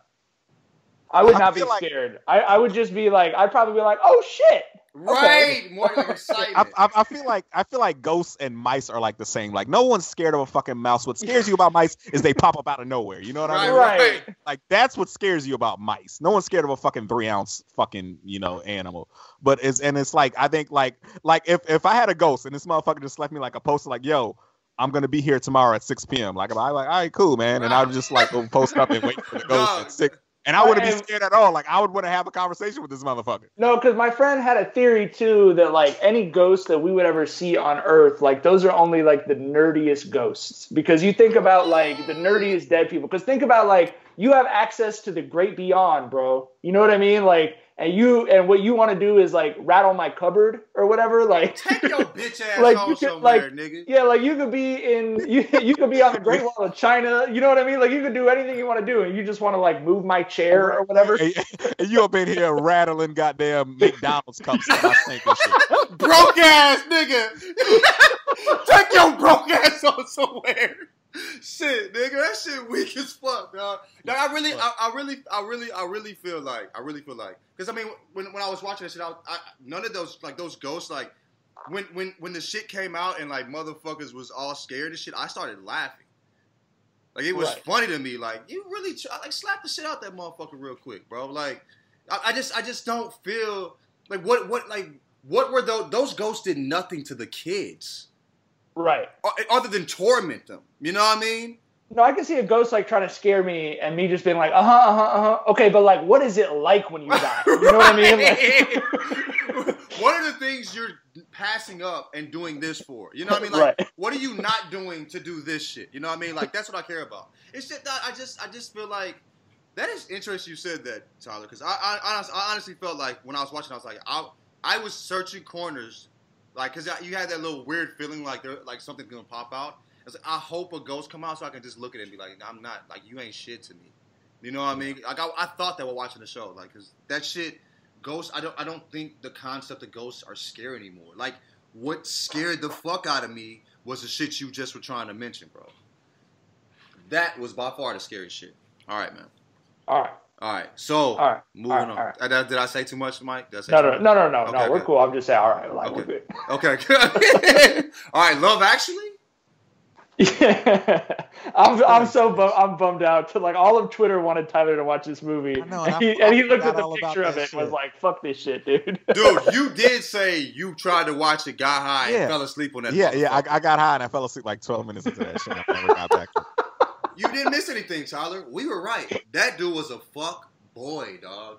I would I not be like- scared. I, I would just be like, I'd probably be like, oh shit. Right, more like (laughs) I. I, I feel like I feel like ghosts and mice are like the same. Like no one's scared of a fucking mouse. What scares you about mice is they pop up out of nowhere. You know what I mean? Right. right. Like that's what scares you about mice. No one's scared of a fucking three ounce fucking you know animal. But it's and it's like I think like like if if I had a ghost and this motherfucker just left me like a poster like yo. I'm gonna be here tomorrow at 6 p.m. Like I'm like, all right, cool, man. And I would just like go post up and wait for the (laughs) ghost Dog. at six. And I wouldn't be scared at all. Like I would want to have a conversation with this motherfucker. No, because my friend had a theory too that like any ghost that we would ever see on Earth, like those are only like the nerdiest ghosts. Because you think about like the nerdiest dead people. Because think about like you have access to the great beyond, bro. You know what I mean? Like, and you and what you want to do is like rattle my cupboard or whatever. Like, Take your (laughs) bitch ass Like, home you could, somewhere, like- nigga. yeah, like you could be in you (laughs) you could be on the Great Wall of China. You know what I mean? Like you could do anything you want to do, and you just want to like move my chair or whatever. And, and you up in here rattling goddamn McDonald's cups in my sink and shit. broke ass nigga. (laughs) Take your broke ass on somewhere. Shit, nigga, that shit weak as fuck, dog. Now, I really, I, I really, I really, I really feel like, I really feel like, because I mean, when when I was watching that shit, I, I none of those like those ghosts like when when when the shit came out and like motherfuckers was all scared and shit, I started laughing. Like it was Right. funny to me. Like you really try, like slap the shit out that motherfucker real quick, bro. Like I, I just I just don't feel like what what like what were those those ghosts did nothing to the kids Right. other than torment them. You know what I mean? No, I can see a ghost like trying to scare me and me just being like, uh huh, uh huh, uh huh. Okay, but like, what is it like when you die? (laughs) You know what I mean? Like, (laughs) what are the things you're passing up and doing this for? You know what I mean? Like, Right. what are you not doing to do this shit? You know what I mean? Like, that's what I care about. It's just that I just, I just feel like that is interesting. You said that, Tyler, because I, I, I honestly felt like when I was watching, I was like, I, I was searching corners, like, because you had that little weird feeling like there, like something's gonna pop out. I like, I hope a ghost come out so I can just look at it and be like, I'm not, like, you ain't shit to me. You know what I mean? Like, I, I thought that while watching the show, like, because that shit ghosts i don't i don't think the concept of ghosts are scary anymore like what scared the fuck out of me was the shit you just were trying to mention bro that was by far the scariest shit all right man all right. All right so All right. moving all right, on all right. Uh, Did, did i say too much mike did I say No, too no, much? no, no, no, Okay, no. We're cool. I'm just saying, all right, like, we're Okay. good. okay (laughs) all right love actually Yeah, (laughs) I'm, I'm so bum, I'm bummed out. To like all of Twitter wanted Tyler to watch this movie, know, and, and he, and he looked at the picture of that it and was like, "Fuck this shit, dude." (laughs) dude you did say you tried to watch it got high Yeah. and fell asleep on that Yeah, yeah. I, I got high and I fell asleep like 12 minutes into that shit. I never got back. You didn't miss anything tyler we were right that dude was a fuck boy dog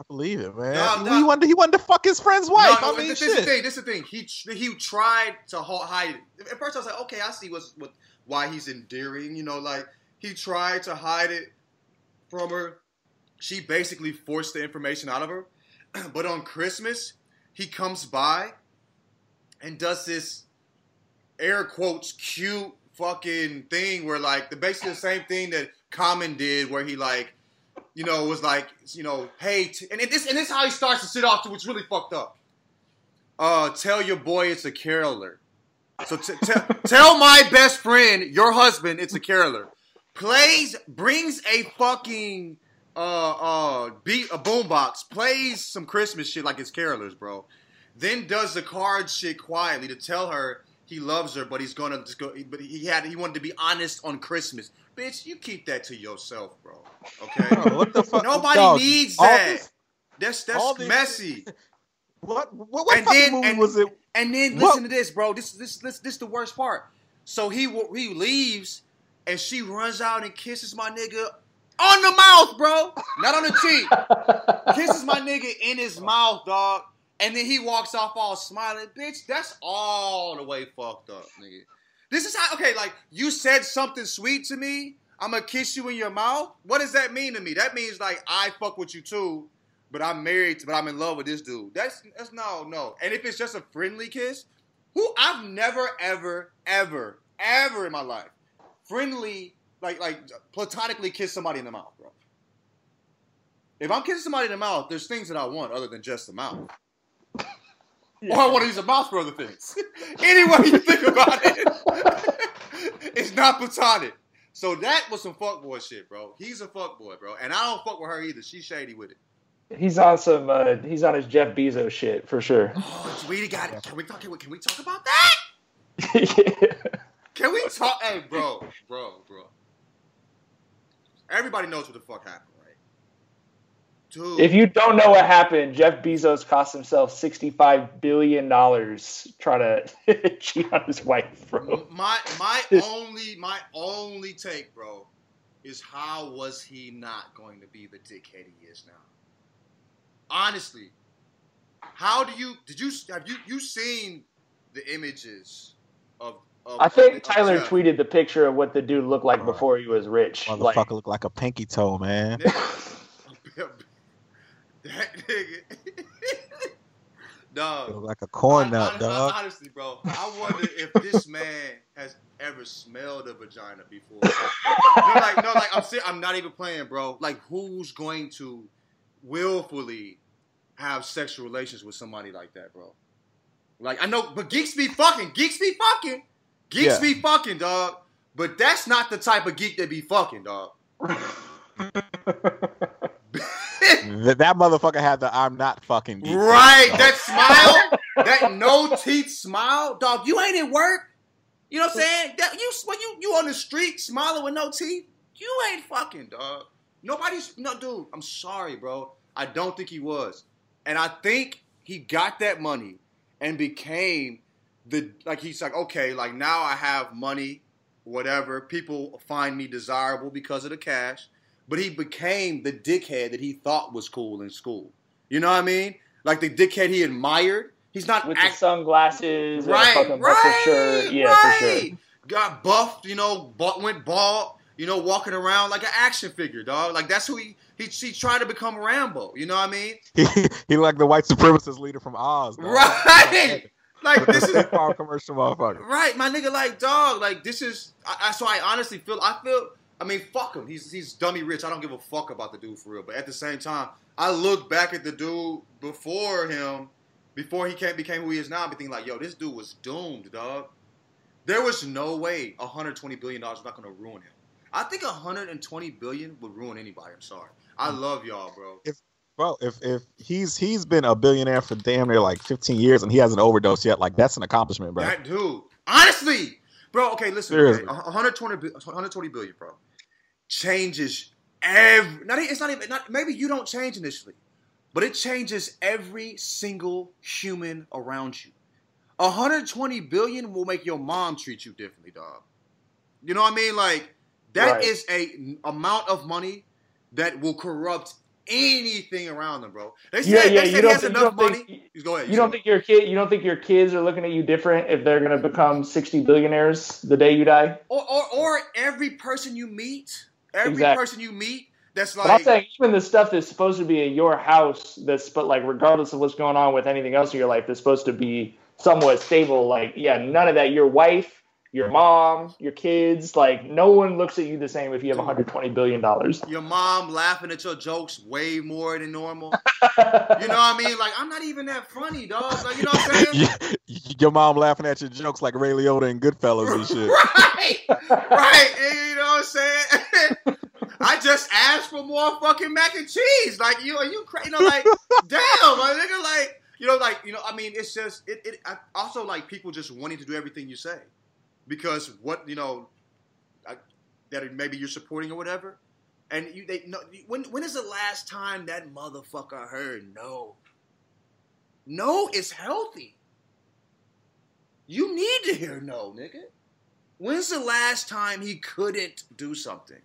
I believe it, man. No, he, no. he wanted he wanted to fuck his friend's wife. No, I mean, this, this is the thing. This is the thing. He he tried to hide it. At first, I was like, okay, I see what's what why he's endearing. You know, like he tried to hide it from her. She basically forced the information out of her. (clears throat) but on Christmas, he comes by and does this air quotes cute fucking thing where like the basically the same thing that Common did, where he like you know, was like, you know, hey, t- and this and this is how he starts to sit off to, which really fucked up. Uh, tell your boy it's a caroler. So t- t- tell my best friend, your husband, it's a caroler. Plays, brings a fucking uh uh beat a boombox, plays some Christmas shit like it's carolers, bro. Then does the card shit quietly to tell her he loves her, but he's gonna just go. But he had he wanted to be honest on Christmas. Bitch, you keep that to yourself, bro. Okay. (laughs) Bro, what the fuck? Nobody dog, needs that. this- That's all that's this- messy. (laughs) what what, what And fucking then- movie and- was it? And then What? listen to this, bro. This is this this this the worst part. So he wa- he leaves, and she runs out and kisses my nigga on the mouth, bro. Not on the cheek. (laughs) kisses my nigga in his mouth, dog. And then he walks off all smiling. Bitch, that's all the way fucked up, nigga. This is how okay, like you said something sweet to me. I'm gonna kiss you in your mouth. What does that mean to me? That means like I fuck with you too, but I'm married, but I'm in love with this dude. That's that's no, no. And if it's just a friendly kiss, who I've never, ever, ever, ever in my life, friendly, like like platonically kiss somebody in the mouth, bro. If I'm kissing somebody in the mouth, there's things that I want other than just the mouth. Or I want to use the mouth for other things. (laughs) Any way you think about it, (laughs) it's not platonic. So that was some fuckboy shit, bro. He's a fuckboy, bro. And I don't fuck with her either. She's shady with it. He's on some. Uh, he's on his Jeff Bezos shit for sure. (gasps) Oh, we got it. Can we talk? Can we, can we talk about that? yeah. (laughs) Can we talk? Hey, bro, bro, bro. Everybody knows what the fuck happened? Dude. If you don't know what happened, Jeff Bezos cost himself sixty-five billion dollars trying to (laughs) cheat on his wife, bro. my my (laughs) only my only take, bro, is how was he not going to be the dickhead he is now? Honestly, how do you did you have you you seen the images of? of I think of Tyler Jeff? tweeted the picture of what the dude looked like before he was rich. Motherfucker Like, look like a pinky toe, man. (laughs) that nigga. Dog. Look like a corn Hon- nut, hon- dog. Honestly, bro, I wonder if this man has ever smelled a vagina before. no, like, no, like I'm, ser- I'm not even playing, bro. Like, who's going to willfully have sexual relations with somebody like that, bro? Like, I know, but geeks be fucking, geeks be fucking, geeks Yeah. be fucking, dog. But that's not the type of geek that be fucking, dog. (laughs) Th- that motherfucker had the I'm not fucking geek. Right, that (laughs) smile, that no teeth smile, dog. You ain't at work. You know what I'm saying? That you when you you on the street smiling with no teeth, you ain't fucking dog. Nobody's no dude. I'm sorry, bro. I don't think he was, and I think he got that money and became the like he's like okay, like now I have money, whatever. People find me desirable because of the cash, but he became the dickhead that he thought was cool in school. You know what I mean? Like the dickhead he admired. He's not with the act- sunglasses and a right, fucking bucket right, shirt. Yeah, right. for sure. Got buffed, you know, bought, went bald, you know, walking around like an action figure, dog. Like that's who he he, he tried to become Rambo. You know what I mean? He, he like the white supremacist leader from Oz. dog. Right. (laughs) Like this is (laughs) Farm commercial motherfucker. right, my nigga. Like dog, like this is. I, I so I honestly feel. I feel. I mean, fuck him. He's he's dummy rich. I don't give a fuck about the dude for real. But at the same time, I look back at the dude before him, before he came, became who he is now. and be thinking like, yo, this dude was doomed, dog. There was no way 120 billion dollars was not gonna ruin him. I think 120 billion would ruin anybody. I'm sorry. I mm. love y'all, bro. Bro, if if he's he's been a billionaire for damn near like 15 years and he hasn't overdosed yet, like that's an accomplishment, bro. That dude, honestly, bro. Okay, listen. Seriously. Okay, 120, 120 billion, bro, changes every. Not, it's not even. Not maybe you don't change initially, but it changes every single human around you. 120 billion will make your mom treat you differently, dog. You know what I mean? Like that Right. is a n- amount of money that will corrupt anything around them, bro. They Yeah, said, yeah. they You said he don't has think- you enough don't money. think- go ahead. You don't think your kid? You don't think your kids are looking at you different if they're gonna become sixty billionaires the day you die? or, or or every person you meet, every Exactly. person you meet, that's like. But I'm saying even the stuff that's supposed to be in your house, that's but like regardless of what's going on with anything else in your life, that's supposed to be somewhat stable. Like yeah, none of that. Your wife, your mom, your kids, like no one looks at you the same if you have 120 billion dollars. your mom laughing at your jokes way more than normal. (laughs) you know what I mean? Like I'm not even that funny, dog. Like you know what I'm saying? (laughs) your mom laughing at your jokes like Ray Liotta and Goodfellas and shit. (laughs) right, right. You know what I'm saying? I just asked for more fucking mac and cheese. Like you, are you crazy? You know, like damn, my nigga. Like you know, like you know. I mean, it's just it. it I, also, like people just wanting to do everything you say because what you know I, that maybe you're supporting or whatever. And you, they no. When when is the last time that motherfucker heard no? No is healthy. You need to hear no, nigga. When's the last time he couldn't do something?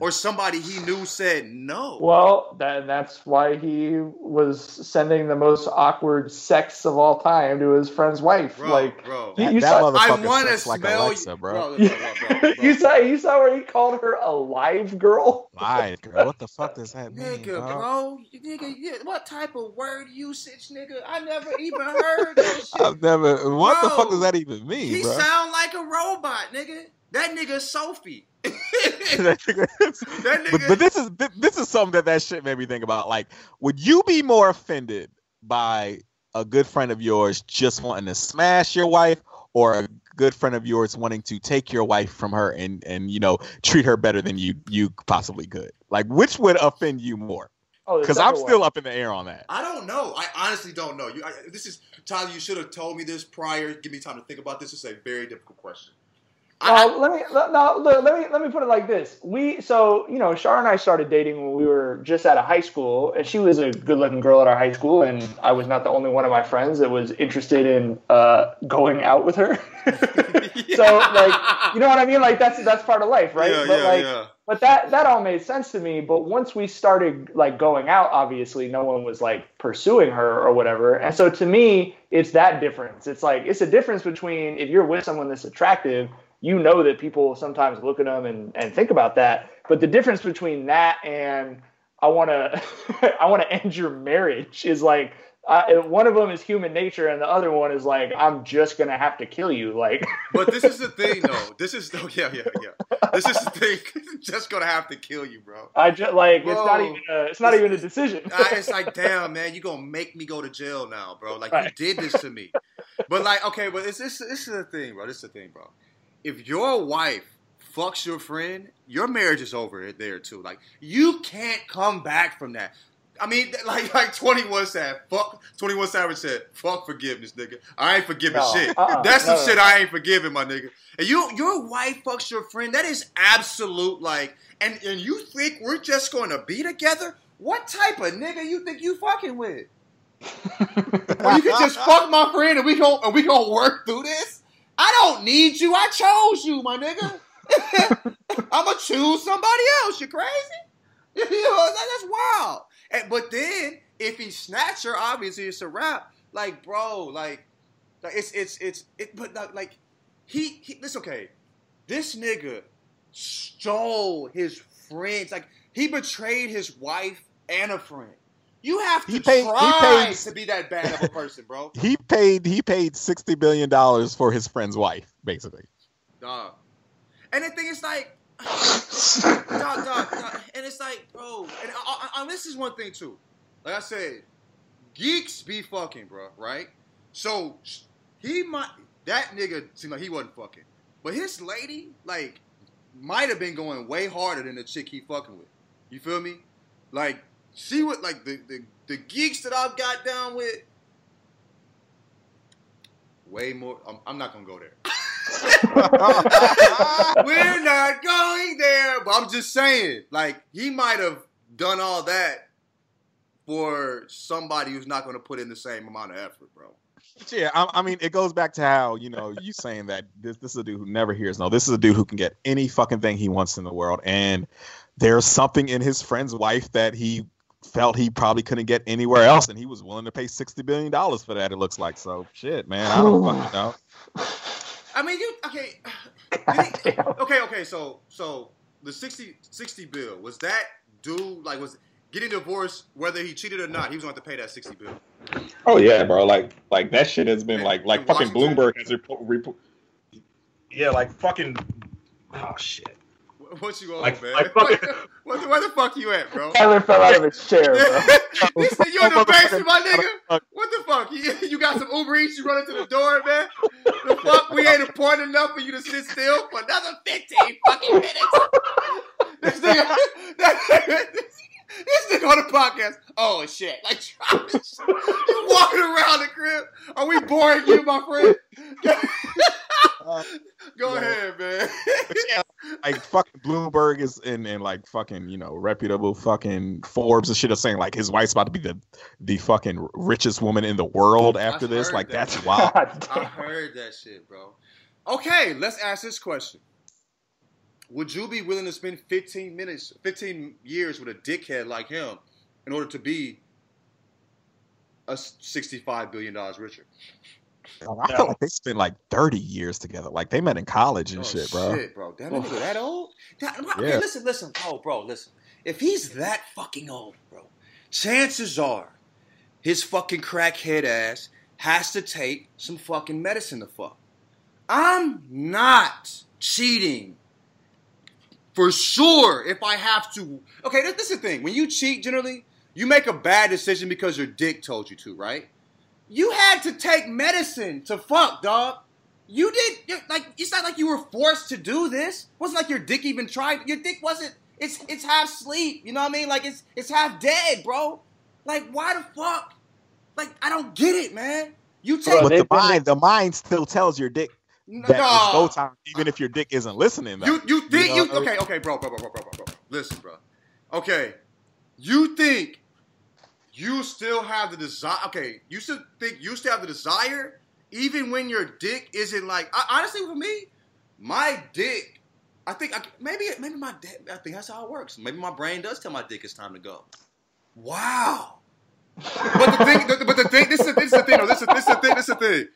Or somebody he knew said no. Well, that, that's why he was sending the most awkward sex of all time to his friend's wife. bro, like bro. you, That, you that saw, I motherfucker want to sucks like smell Alexa, you, bro. bro, bro, bro, bro, (laughs) bro. you saw you saw where he called her a live girl. Lies, girl. What the fuck does that mean, Nigga, dog? bro, nigga, yeah, what type of word usage, nigga? I never even heard that (laughs) shit. I've never. What the fuck Bro, does that even mean, He bro? sound like a robot, nigga. That nigga Sophie. (laughs) That nigga- That but, nigga- but this is thi- this is something that that shit made me think about. Like, would you be more offended by a good friend of yours just wanting to smash your wife, or a good friend of yours wanting to take your wife from her and and you know treat her better than you you possibly could? Like, which would offend you more? Oh, Because I'm second still one. up in the air on that. I don't know. I honestly don't know. You, I, this is Tyler. You should have told me this prior. Give me time to think about this. It's a very difficult question. I, Uh, let me no, look, let me let me put it like this. We so you know Shar and I started dating when we were just out of high school, and she was a good-looking girl at our high school, and I was not the only one of my friends that was interested in uh, going out with her. (laughs) so like you know what I mean? Like that's that's part of life, right? Yeah, but yeah, like yeah. but that that all made sense to me. But once we started like going out, obviously no one was like pursuing her or whatever. And so to me, it's that difference. It's like it's a difference between if you're with someone that's attractive, you know that people sometimes look at them and, and think about that. But the difference between that and I want to (laughs) I want to end your marriage is like uh, one of them is human nature and the other one is like I'm just gonna have to kill you. Like (laughs) But this is the thing, though. This is oh, yeah, yeah, yeah. This is the thing. (laughs) Just gonna have to kill you, bro. I just like it's not even a, it's not even a decision. I, it's like, damn, man, you gonna make me go to jail now, bro. Like Right. you did this to me. But like, okay, but it's this. This is the thing, bro. This is the thing, bro. If your wife fucks your friend, your marriage is over there too. Like you can't come back from that. I mean, (laughs) like like Twenty One said, fuck. Twenty One Savage said, fuck forgiveness, nigga. I ain't forgiving No, shit. uh-uh, That's no, some no. shit I ain't forgiving, my nigga. And you, your wife fucks your friend. That is absolute like. And and you think we're just going to be together? What type of nigga you think you fucking with? (laughs) Well, you can just fuck my friend and we gon' and we gonna work through this. I don't need you. I chose you, my nigga. (laughs) I'ma choose somebody else. You crazy? (laughs) That's wild. And, but then if he snatch her, obviously it's a wrap. Like, bro, like, like it's it's it's it. But like, like he, he this okay. This nigga stole his friends. Like he betrayed his wife and a friend. You have to He paid- he try paid- to be that bad of a person, bro. (laughs) He paid he paid sixty billion dollars for his friend's wife, basically. Dog. And the thing is like, (sighs) dog, dog, dog. And it's like, bro. And I, I, I- this is one thing too. Like I said, geeks be fucking, bro. Right? So he might. That nigga seemed like he wasn't fucking, but his lady like might have been going way harder than the chick he fucking with. You feel me? Like she would like the the, the geeks that I've got down with. Way more. I'm, I'm not gonna go there. (laughs) We're not going there. But I'm just saying, like, he might have done all that for somebody who's not to put in the same amount of effort, bro. Yeah, I, I mean, it goes back to how you know you saying that this this is a dude who never hears no. This is a dude who can get any fucking thing he wants in the world, and there's something in his friend's wife that he felt he probably couldn't get anywhere else, and he was willing to pay sixty billion dollars for that. It looks like so. Shit, man, I don't fucking (sighs) know. I mean, you okay? (laughs) Goddamn. Okay, okay. So, so the 60, 60 bill was that dude like was getting divorced whether he cheated or not? He was going to have to pay that sixty bill. Oh yeah, bro. Like like that shit has been like like fucking Washington? Bloomberg has report. report yeah, like fucking. Oh shit. (laughs) What you on, Like- man? like (laughs) fucking- where, the- where the fuck you at, bro? Tyler fell out of his chair, bro. (laughs) This- you in the basement, my nigga? What the fuck? You, you got some Uber Eats? You running to the door, man? The fuck? We ain't important enough for you to sit still for another fifteen fucking minutes. This nigga, this, this nigga on the podcast. Oh shit! Like (laughs) Travis, you walking around the crib? Are we boring you, my friend? (laughs) Go ahead, man. (laughs) like fucking Bloomberg is and, and like fucking you know reputable fucking Forbes and shit are saying like his wife's about to be the the fucking richest woman in the world after I've this. Like that. that's wild. I heard that shit, bro. Okay, let's ask this question. Would you be willing to spend 15 minutes, 15 years with a dickhead like him in order to be a $65 billion richer? I feel like they spent like thirty years together. Like they met in college and Oh, shit, bro. Shit, bro. That nigga that old? That, okay, Yeah. listen, listen. Oh, bro, listen. If he's that fucking old, bro, chances are his fucking crackhead ass has to take some fucking medicine to fuck. I'm not cheating. For sure, if I have to. Okay, this, this is the thing. When you cheat, generally, you make a bad decision because your dick told you to, right? You had to take medicine to fuck, dog. You did like it's not like you were forced to do this. It wasn't like your dick even tried. Your dick wasn't. It's it's half sleep. You know what I mean? Like it's it's half dead, bro. Like why the fuck? Like I don't get it, man. You take Bro, But the mind, the mind still tells your dick no, it's go time, even if your dick isn't listening. Though. You you think you, know? okay okay bro bro bro bro bro bro bro. Listen bro. Okay. You think you still have the desire okay you still think you still have the desire even when your dick isn't like I, honestly for me my dick I think I, maybe maybe my dick I think that's how it works. Maybe my brain does tell my dick it's time to go. Wow. But the thing but the thing this is this is the thing this is this is the thing this is the thing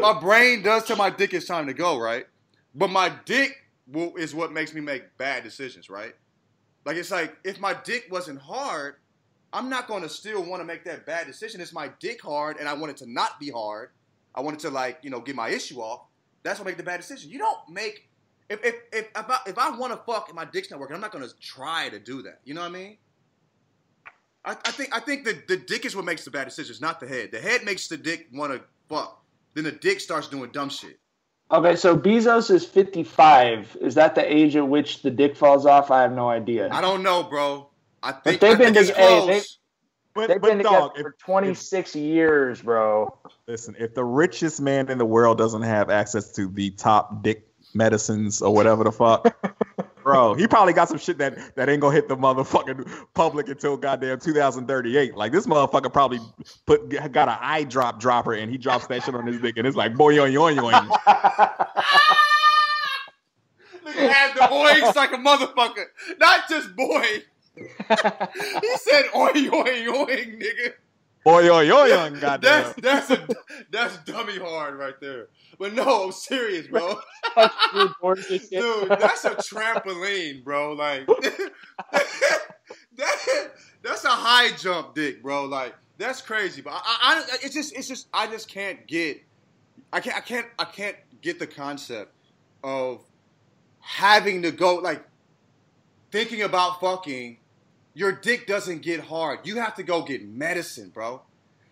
my brain does tell my dick it's time to go, right? But my dick will, is what makes me make bad decisions, right? Like it's like if my dick wasn't hard, I'm not going to still want to make that bad decision. It's my dick hard, and I want it to not be hard. I want it to like you know get my issue off. That's what make the bad decision. You don't make if if if if I, if I want to fuck and my dick's not working, I'm not going to try to do that. You know what I mean? I, I think I think the the dick is what makes the bad decisions, not the head. The head makes the dick want to fuck. Then the dick starts doing dumb shit. Okay, so Bezos is 55. Is that the age at which the dick falls off? I have no idea. I don't know, bro. I think they've I think been it's to- hey, they- but, They've but been together if, for 26 years, bro. listen, if the richest man in the world doesn't have access to the top dick medicines or whatever the fuck, (laughs) bro, he probably got some shit that that ain't gonna hit the motherfucking public until goddamn 2038. Like this motherfucker probably put got an eye drop dropper and he drops that shit on his dick and it's like boy yoing yoing yoing. Nigga had the oinks like a motherfucker. Not just boy. (laughs) he said oing oing oing, nigga. Boy yo, yo, young, Goddamn. That's that's a that's dummy hard right there. But no, I'm serious, bro. (laughs) (laughs) Dude, that's a trampoline, bro. Like (laughs) that, that's a high jump dick, bro. Like that's crazy. But I, I, I it's just it's just I just can't get I can't I can't I can't get the concept of having to go like thinking about fucking your dick doesn't get hard. You have to go get medicine, bro.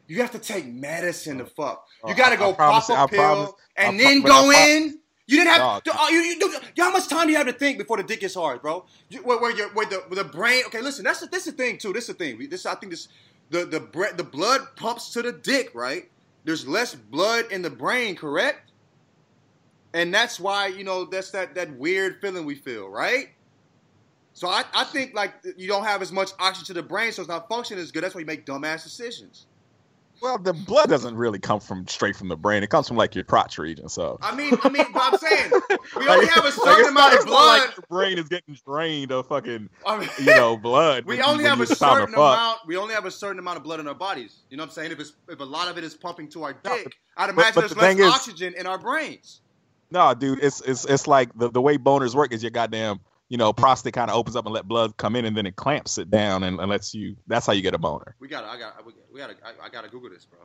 You have to take medicine to fuck. You uh, Oh, got to go I promise pop I a pill promise- and pro- then go in. You didn't have. Dog. to, uh, you, you, you, how much time do you have to think before the dick gets hard, bro? You, where, where, your, where the where the brain. Okay, listen. That's the, this is the thing too. This is the thing. This I think this the the bre- the blood pumps to the dick, right? There's less blood in the brain, correct? And that's why you know that's that that weird feeling we feel, right? So I, I think like you don't have as much oxygen to the brain, so it's not functioning as good. That's why you make dumbass decisions. Well, the blood doesn't really come from straight from the brain. It comes from like your crotch region. So I mean, I mean, but I'm saying (laughs) we Like, only have a certain it's amount of blood. Like your brain is getting drained of fucking I mean, you know blood. (laughs) we only have a certain amount. We only have a certain amount of blood in our bodies. You know what I'm saying? If it's if a lot of it is pumping to our No, dick, I'd imagine but there's the less thing is- oxygen in our brains. No, dude, it's it's it's like the, the way boners work is your goddamn you know prostate kind of opens up and let blood come in and then it clamps it down and, and lets you. That's how you get a boner. We got. to I got. We, we got. I, I got to Google this, bro.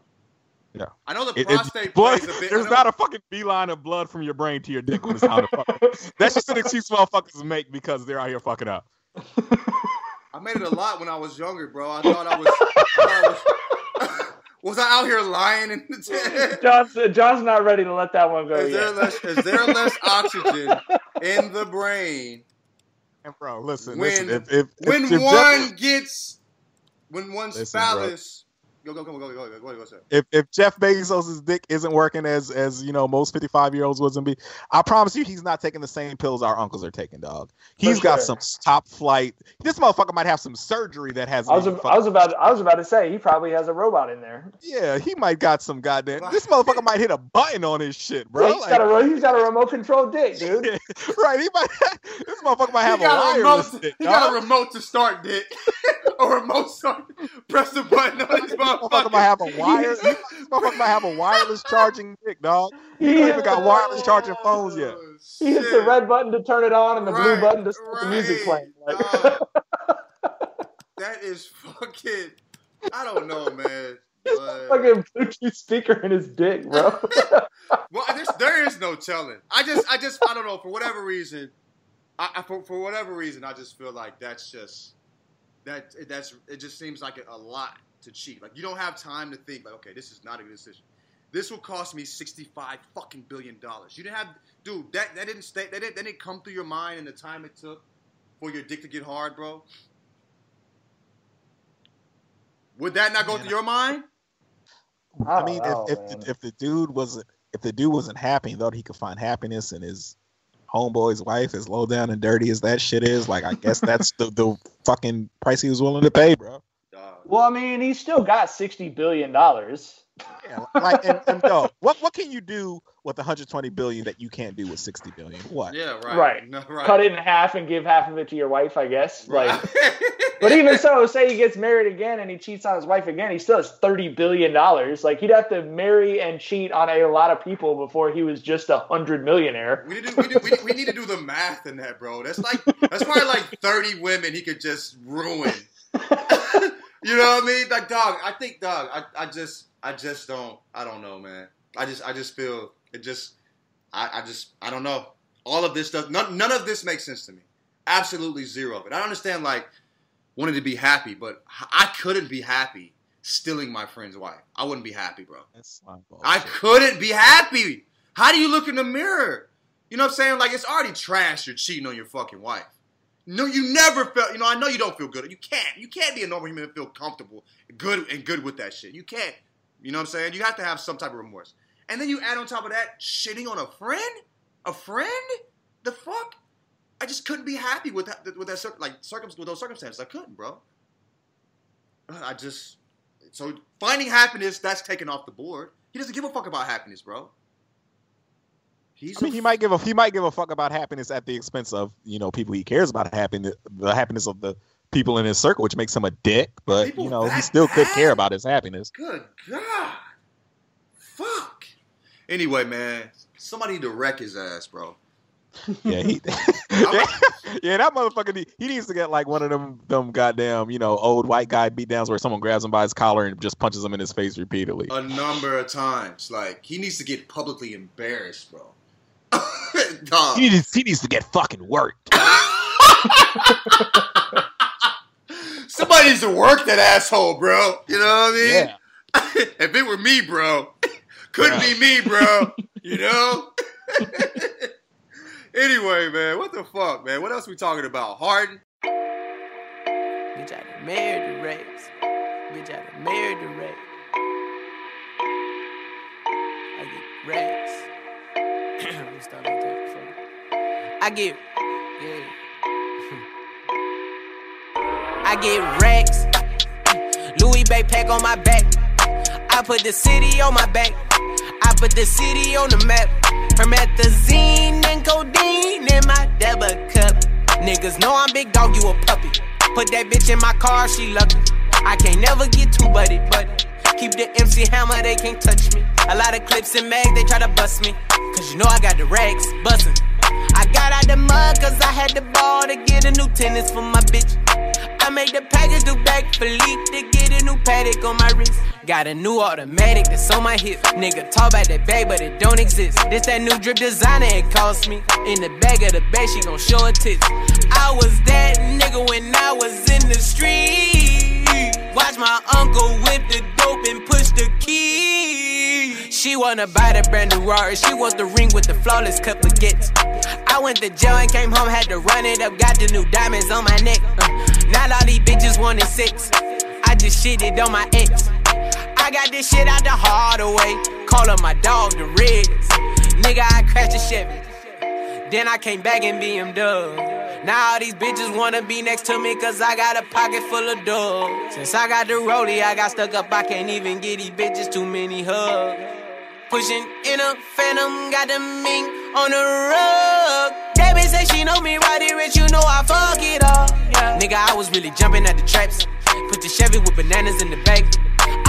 Yeah. I know the It- it- prostate blood, a bit. There's not a fucking beeline of blood from your brain to your dick when it's time to fuck. That's just an excuse motherfuckers make because they're out here fucking up. I made it a lot when I was younger, bro. I thought I was. I thought I was, (laughs) was I out here lying? In the John's, John's not ready to let that one go is there yet. less? Is there less oxygen in the brain And bro, listen, When- listen. If, if, when if Jeff- one gets when one's Listen, phallus? Go go go go go go go go. go if if Jeff Bezos's dick isn't working as as you know most fifty five year olds wouldn't be, I promise you he's not taking the same pills our uncles are taking, dog. He's For got some top flight. This motherfucker might have some surgery that has. I was, a, I was about to, I was about to say he probably has a robot in there. Yeah, he might got some goddamn. This motherfucker might hit a button on his shit, bro. Yeah, he's, like, got a, he's got a remote control dick, dude. (laughs) Right, he might. (laughs) This motherfucker might have a, a remote. Dick, he dog. got a remote to start dick, (laughs) a remote start. Press the button on his mouth motherfucker motherfucker. might have a wire. This (laughs) motherfucker might have a wireless charging dick, dog. He He ain't even got wireless charging phones yet. He hits the red button to turn it on and the blue button to start the music playing. Like. (laughs) That is fucking. I don't know, man. But- Fucking Bluetooth speaker in his dick, bro. (laughs) well, there's, there is no telling. I just, I just, I don't know. For whatever reason, I, I for, for whatever reason, I just feel like that's just that that's it. Just seems like a, a lot to cheat. Like you don't have time to think. Like, okay, this is not a good decision. This will cost me sixty-five fucking billion dollars. You didn't have, dude. That that didn't stay. That didn't, that didn't come through your mind in the time it took for your dick to get hard, bro. Would that not go through your mind? I I mean, know, if if the, if the dude wasn't if the dude wasn't happy and thought he could find happiness in his homeboy's wife, as low down and dirty as that shit is, like I guess that's the the fucking price he was willing to pay, bro. Dog. well, I mean, he's still got sixty billion dollars. Yeah, like and, and no, (laughs) what what can you do with 120 billion that you can't do with 60 billion? What? Yeah, right. Right. (laughs) No, right. Cut it in half and give half of it to your wife, I guess. Right. Like, (laughs) but even so, say he gets married again and he cheats on his wife again, he still has thirty billion dollars. Like he'd have to marry and cheat on a lot of people before he was just a hundred millionaire. We need, to, we, need, we, need, we need to do the math in that, bro. That's like that's probably like thirty women he could just ruin. You know what I mean? Like, dog. I think, dog. I, I just, I just don't. I don't know, man. I just, I just feel it. Just, I, I just, I don't know. All of this stuff. None, none of this makes sense to me. Absolutely zero of it. I understand, like, wanting to be happy, but I couldn't be happy stealing my friend's wife. I wouldn't be happy, bro. That's I couldn't be happy. How do you look in the mirror? You know what I'm saying? Like it's already trash. You're cheating on your fucking wife. No, you never felt. You know, I know you don't feel good. You can't. You can't be a normal human and feel comfortable, good and good with that shit. You can't. You know what I'm saying? You have to have some type of remorse. And then you add on top of that shitting on a friend. A friend? The fuck? I just couldn't be happy with that. With that like circum with those circumstances. I couldn't, bro. I just so finding happiness that's taken off the board. He doesn't give a fuck about happiness, bro. He's I mean, he might give a he might give a fuck about happiness at the expense of you know people he cares about happiness, the happiness of the people in his circle, which makes him a dick. But People you know he still could care about his happiness. Good God. Fuck. Anyway, man, somebody need to wreck his ass, bro. Yeah, he, (laughs) (laughs) yeah, that motherfucker. He, he needs to get like one of them them goddamn you know old white guy beatdowns where someone grabs him by his collar and just punches him in his face repeatedly. A number of times. Like, he needs to get publicly embarrassed, bro. (laughs) Dog. He needs he needs to get fucking worked. (laughs) Somebody needs to work that asshole, bro. You know what I mean? Yeah. (laughs) if it were me, bro, couldn't Yeah. be me, bro. You know? anyway, man, what the fuck, man? What else we talking about? Harden? Bitch, I done married the race. Bitch, I done married the race. I get raised. That. I get, yeah. (laughs) I get racks. Louis backpack on my back. I put the city on my back. I put the city on the map. Promethazine and codeine in my debit cup. Niggas know I'm big dog, you a puppy. Put that bitch in my car, she lucky. I can't never get too buddy, but keep the MC hammer, they can't touch me. A lot of clips and mag, they try to bust me. Cause you know I got the rags, bustin'. I got out the mud cause I had the ball to get a new tennis for my bitch. I made the package do back Philippe to get a new Patek on my wrist. Got a new automatic that's on my hip. Nigga talk about that bag, but it don't exist. This that new drip designer, it cost me. In the bag of the bag, she gon' show her tits. I was that nigga when I was in the street. Watch my uncle whip the dope and push the key. She wanna buy the brand new Rari. She wants the ring with the flawless cut baguettes. I went to jail and came home, had to run it up. Got the new diamonds on my neck. Uh, now all these bitches wanted sex. I just shitted on my ex. I got this shit out the hard way. Call up my dog, the Reds. Nigga, I crashed a Chevy. Then I came back in BMW. Now all these bitches wanna be next to me cause I got a pocket full of dough. Since I got the rollie, I got stuck up, I can't even get these bitches too many hugs. Pushing in a phantom, got the mink on the rug. That bitch say she know me, Roddy Ricch, you know I fuck it up. Yeah. Nigga, I was really jumping at the traps. Put the Chevy with bananas in the back.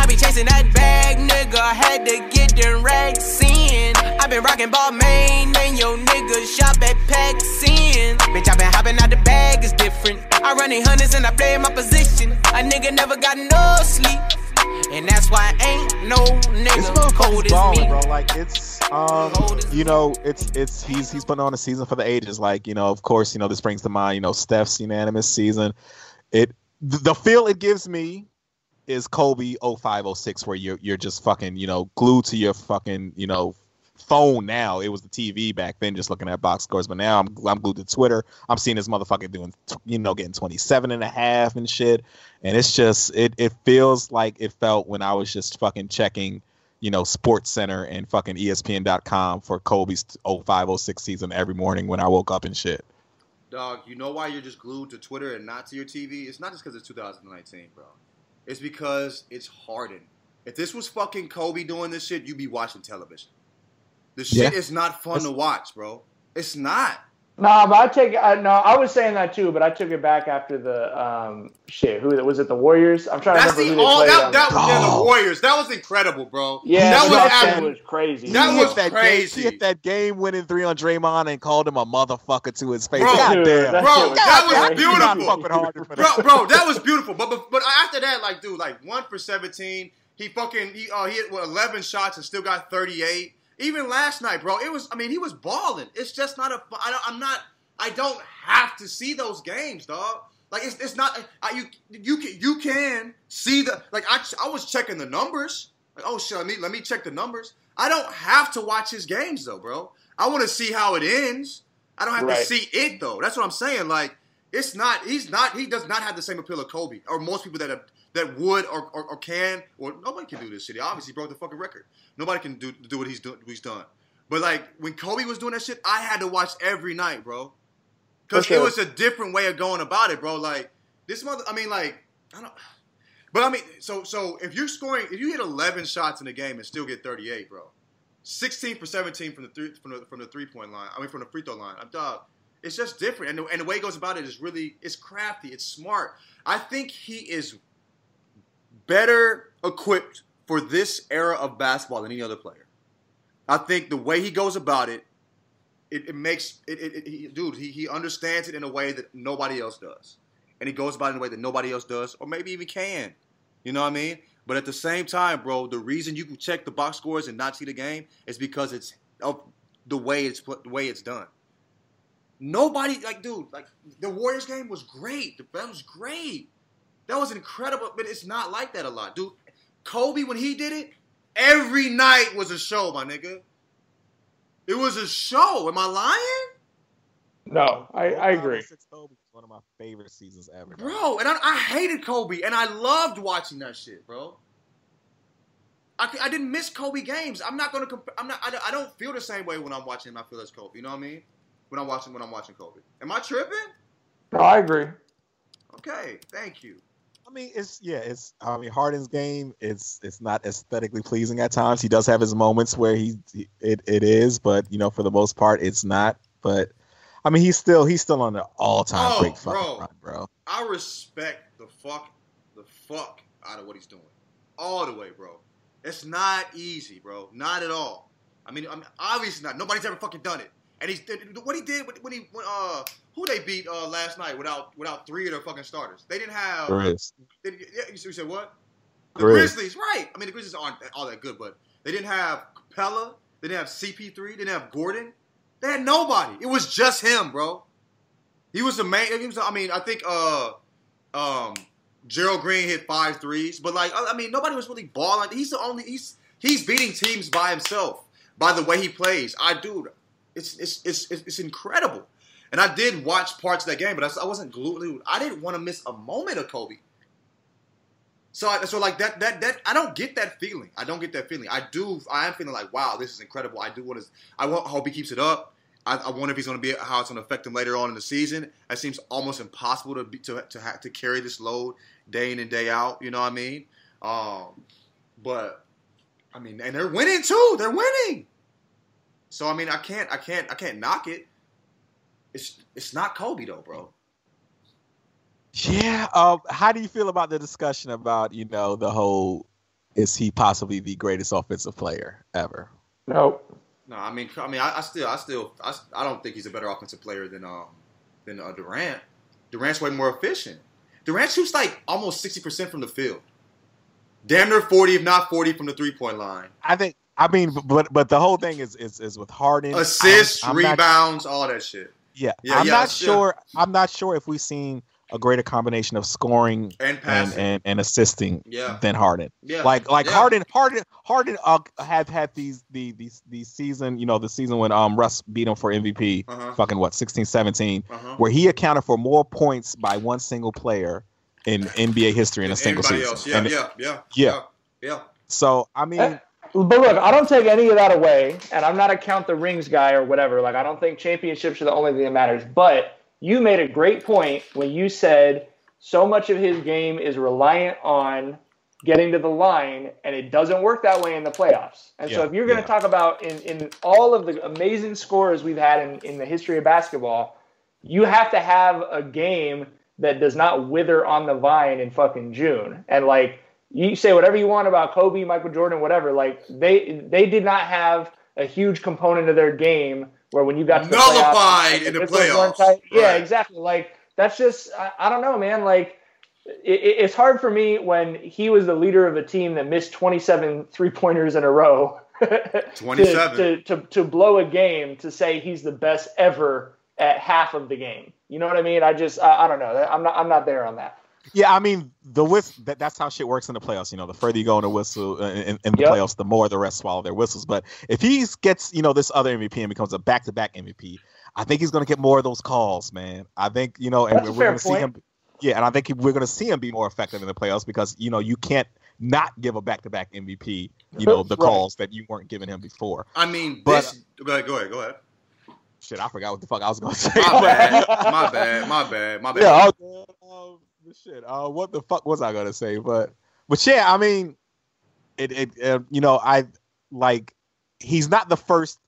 I be chasing that bag, nigga. Had to get them racks in. I been rocking Balmain, and your niggas shop at Paxin. Bitch, I been hopping out the bag, it's different. I run in hundreds and I play my position. A nigga never got no sleep. And that's why I ain't no nigga cold motherfucker's as balling, me. bro. Like it's um, you know, it's it's he's he's putting on a season for the ages. Like you know, of course, you know this brings to mind, you know, Steph's unanimous season. It th- the feel it gives me is Kobe 0506 where you're you're just fucking you know glued to your fucking you know phone now. It was the TV back then, just looking at box scores. But now I'm I'm glued to Twitter. I'm seeing this motherfucker doing you know getting 27 and a half and shit. And it's just it it feels like it felt when I was just fucking checking you know, Sports Center and fucking ESPN.com for Kobe's 0506 season every morning when I woke up and shit. Dog, you know why you're just glued to Twitter and not to your TV? It's not just because it's 2019, bro. It's because it's Harden. If this was fucking Kobe doing this shit, you'd be watching television. The shit Yeah. is not fun to watch, bro. It's not. Nah, but I take I, no. I was saying that too, but I took it back after the um shit. Who was it? The Warriors. I'm trying That's to the remember who they all played that, on. that yeah, the Oh. Warriors. That was incredible, bro. yeah, that that was was, absolute- was crazy. That was that crazy. Game, he hit that game winning three on Draymond and called him a motherfucker to his face. Bro, God Dude, damn. that Bro, was that was crazy. You're beautiful. fucking Harden for bro, that. bro, that was beautiful. But, but but after that, like, dude, like one for seventeen. He fucking he uh, he hit what, eleven shots and still got thirty eight. Even last night, bro, it was. I mean, he was balling. It's just not a. I don't, I'm not. I don't have to see those games, dog. Like it's, it's not. I, you you can you can see the like. I I was checking the numbers. Like, oh shit, let me let me check the numbers. I don't have to watch his games though, bro. I want to see how it ends. I don't have to see it though. That's what I'm saying. Like it's not. He's not. He does not have the same appeal of Kobe or most people that have, that would or, or, or can or nobody can do this shit. He obviously broke the fucking record. Nobody can do do what he's do, what he's done. But like when Kobe was doing that shit, I had to watch every night, bro. Because For it was a different way of going about it, bro. Like this mother. I mean, like I don't. But I mean, so so if you're scoring, if you hit 11 shots in a game and still get 38, bro, 16 for 17 from the three from the from the three point line. I mean, from the free throw line. I'm dog. It's just different, and the, and the way he goes about it is really it's crafty. It's smart. I think he is better equipped for this era of basketball than any other player. I think the way he goes about it, it, it makes it, it, it he, dude. He, he understands it in a way that nobody else does, and he goes about it in a way that nobody else does, or maybe even can. You know what I mean? But at the same time, bro, the reason you can check the box scores and not see the game is because it's of the way it's the way it's done. Nobody like, dude, like the Warriors game was great. The that was great. That was incredible. But it's not like that a lot, dude. Kobe when he did it, every night was a show, my nigga. It was a show. Am I lying? No, I, I agree. 0506 Kobe was one of my favorite seasons ever. Bro, and I, I hated Kobe, and I loved watching that shit, bro. I, I didn't miss Kobe games. I'm not gonna. Comp- I'm not. I, don't- I don't feel the same way when I'm watching him. I feel as Kobe. You know what I mean? When I'm watching when I'm watching Kobe. Am I tripping? No, I agree. Okay, thank you. I mean, it's yeah, it's. I mean, Harden's game. It's it's not aesthetically pleasing at times. He does have his moments where he, it it is, but you know, for the most part, it's not. But I mean, he's still he's still on the all time Oh, great bro. run, bro. I respect the fuck the fuck out of what he's doing, all the way, bro. It's not easy, bro. Not at all. I mean, I mean obviously not. Nobody's ever fucking done it. And he's what he did when he when, uh who they beat uh last night without without three of their fucking starters. They didn't have. They, yeah, you said what? The Grizz. Grizzlies, right? I mean, the Grizzlies aren't all that good, but they didn't have Capela. They didn't have CP3. They didn't have Gordon. They had nobody. It was just him, bro. He was the main. Was. I mean, I think uh, um, Gerald Green hit five threes, but like, I I mean, nobody was really balling. He's the only. He's he's beating teams by himself by the way he plays. I do. It's it's it's it's, it's incredible. And I did watch parts of that game, but I, I wasn't glued. I didn't want to miss a moment of Kobe. So, I, so like that, that, that, I don't get that feeling. I don't get that feeling. I do. I am feeling like, wow, this is incredible. I do want to. I want. Hope he keeps it up. I, I wonder if he's going to be how it's going to affect him later on in the season. It seems almost impossible to be, to to have to carry this load day in and day out. You know what I mean? Um, but I mean, and they're winning too. They're winning. So I mean, I can't, I can't, I can't knock it. It's it's not Kobe though, bro. Yeah. Um. How do you feel about the discussion about you know the whole is he possibly the greatest offensive player ever? Nope. No, I mean, I mean, I, I still, I still, I, s- I don't think he's a better offensive player than um than uh, Durant. Durant's way more efficient. Durant shoots like almost sixty percent from the field, damn near forty, if not forty, from the three point line. I think. I mean, but but the whole thing is is, is with Harden. I'm- Assists, I'm not- rebounds, all that shit, yeah, Yeah, I'm yeah, not yeah. sure. I'm not sure if we've seen a greater combination of scoring and and and, and assisting Yeah. than Harden. yeah, Like like yeah. Harden Harden Harden uh, have had these the these these season you know the season when um Russ beat him for MVP Uh-huh. fucking what 16 17 Uh-huh. where he accounted for more points by one single player in NBA history in a single season. Yeah, yeah, yeah, Yeah. yeah. So I mean But look, I don't take any of that away, and I'm not a count the rings guy or whatever. Like, I don't think championships are the only thing that matters. But you made a great point when you said so much of his game is reliant on getting to the line, and it doesn't work that way in the playoffs. And so, if you're going to yeah. talk about in, in all of the amazing scores we've had in, in the history of basketball, you have to have a game that does not wither on the vine in fucking June. And like you say whatever you want about Kobe, Michael Jordan, whatever, like they they did not have a huge component of their game where when you got to the Nullified playoffs, in the playoffs. tight. Yeah, exactly. Like that's just I, I don't know, man. Like it, it- it's hard for me when he was the leader of a team that missed 27 three pointers in a row. (laughs) to- 27. to, to, to blow a game to say he's the best ever at half of the game. You know what I mean? I just I, I don't know. I'm not I'm not there on that. Yeah, I mean the whistle. That, that's how shit works in the playoffs. You know, the further you go in the whistle uh, in, in the Yep. playoffs, the more the rest swallow their whistles. But if he gets you know this other MVP and becomes a back to back MVP, I think he's going to get more of those calls, man. I think you know, and That's we're going to see him. Yeah, and I think he- we're going to see him be more effective in the playoffs because you know you can't not give a back to back MVP. You know the (laughs) Right. calls that you weren't giving him before. I mean, But- this. Go ahead, go ahead, go ahead. Shit, I forgot what the fuck I was going to say. My bad, (laughs) my bad, my bad, my bad. Yeah, okay. Shit. Uh, what the fuck was I gonna say? But, but yeah, I mean, it, it, uh, you know, I like he's not the first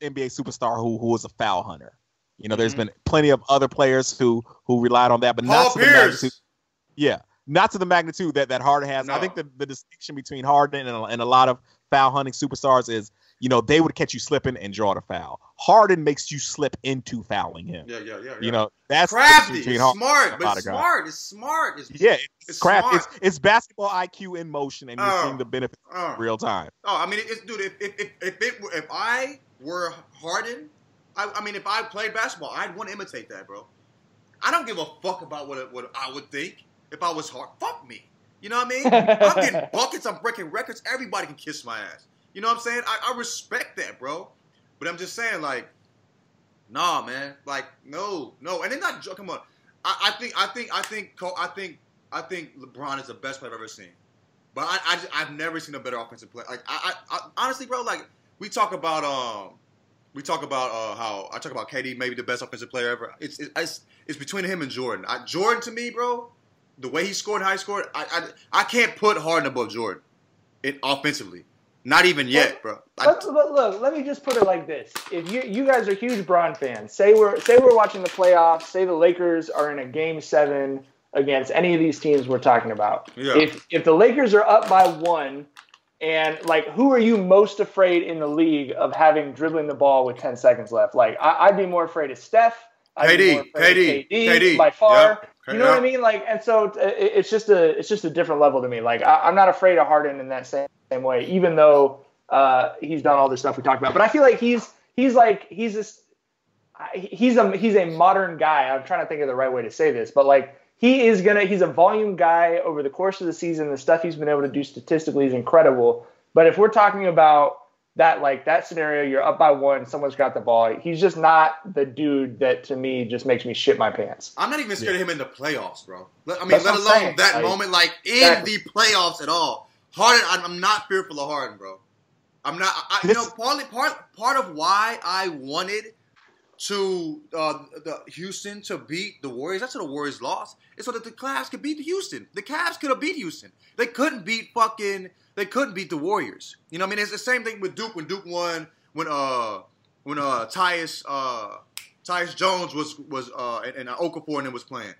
NBA superstar who who was a foul hunter. You know, there's Mhm. been plenty of other players who who relied on that, but Paul not to the magnitude. Yeah, not to the magnitude that that Harden has. I think the, the distinction between Harden and, and a lot of foul hunting superstars is, you know, they would catch you slipping and draw the foul. Harden makes you slip into fouling him. Yeah, yeah, yeah. yeah. You know, that's crafty, it's smart, and but it's smart. It's smart. It's, Yeah, it's, It's crap. smart. It's it's basketball IQ in motion, and you're Oh. seeing the benefit uh, real time. Oh, I mean, it's dude. If if if if, it, if I were Harden, I, I mean, if I played basketball, I'd want to imitate that, bro. I don't give a fuck about what what I would think if I was hard. Fuck me. You know what I mean? I'm getting (laughs) buckets. I'm breaking records. Everybody can kiss my ass. You know what I'm saying? I, I respect that, bro. But I'm just saying, like, nah, man. Like, no, no. And they're not. Come on. I, I think. I think. I think. I think. I think LeBron is the best player I've ever seen. But I, I just- I've never seen a better offensive player. Like I, I, I honestly, bro, like we talk about um, we talk about uh how I talk about KD maybe the best offensive player ever. It's it's it's between him and Jordan. I, Jordan to me, bro, the way he scored, high scored, I I, I can't put Harden above Jordan, it offensively. Not even yet, bro. I, But, but look, let me just put it like this: If you you guys are huge Bron fans, say we're say we're watching the playoffs, say the Lakers are in a Game Seven against any of these teams we're talking about. Yeah. If if the Lakers are up by one, and like, who are you most afraid in the league of having dribbling the ball with ten seconds left? Like, I, I'd be more afraid of Steph. KD, more afraid of KD, KD, KD, by far. yeah, You know what I mean? Like, and so uh, it, it's just a it's just a different level to me. Like, I, I'm not afraid of Harden in that same, same way, even though uh, he's done all the stuff we talked about. But I feel like he's he's like he's this he's a he's a modern guy. I'm trying to think of the right way to say this, but like he is gonna he's a volume guy over the course of the season. The stuff he's been able to do statistically is incredible. But if we're talking about that like that scenario, you're up by one, someone's got the ball. He's just not the dude that to me just makes me shit my pants. I'm not even scared of him in the playoffs, bro. Let- I mean, That's let alone saying. that Like, moment, like in exactly. the playoffs at all. Harden, I'm, I'm not fearful of Harden, bro. I'm not. I, you This- know, partly part part of why I wanted to uh, the Houston to beat the Warriors. That's how the Warriors lost. It's so that the Cavs could beat the Houston. The Cavs could have beat Houston. They couldn't beat fucking. They couldn't beat the Warriors. You know, what I mean, it's the same thing with Duke when Duke won when uh when uh Tyus uh Tyus Jones was was uh and, and Okafor and was playing.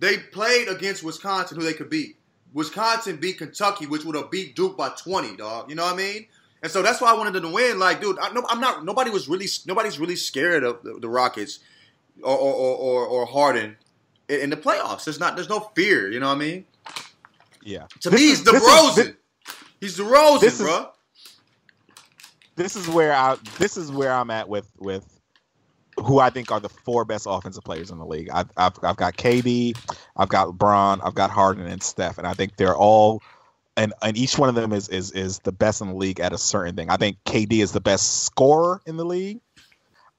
They played against Wisconsin, who they could beat. Wisconsin beat Kentucky, which would have beat Duke by 20, dog. You know what I mean? And so that's why I wanted them to win. Like, dude, I, no, I'm not. Nobody was really. Nobody's really scared of the, the Rockets or or, or or Harden in, in the playoffs. There's not. There's no fear. You know what I mean? Yeah. To This me, is- he's this is- this- he's DeRozan, this is- bro. this is where I this is where I'm at with with who I think are the four best offensive players in the league. I've I've, I've got KD, I've got Bron, I've got Harden and Steph, and I think they're all and and each one of them is is is the best in the league at a certain thing. I think KD is the best scorer in the league.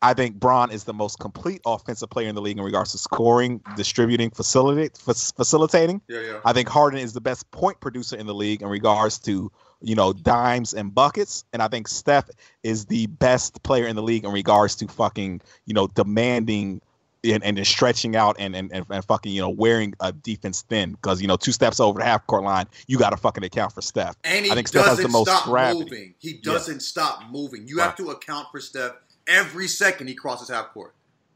I think Bron is the most complete offensive player in the league in regards to scoring, distributing, facilitate, facilitating. Yeah, yeah. I think Harden is the best point producer in the league in regards to you know dimes and buckets, and I think Steph is the best player in the league in regards to fucking you know demanding and, and stretching out and, and and fucking you know wearing a defense thin because you know two steps over the half court line you got to fucking account for Steph. And he I think Steph has doesn't the most stop gravity. moving. He doesn't stop moving. You have to account for Steph every second he crosses half court.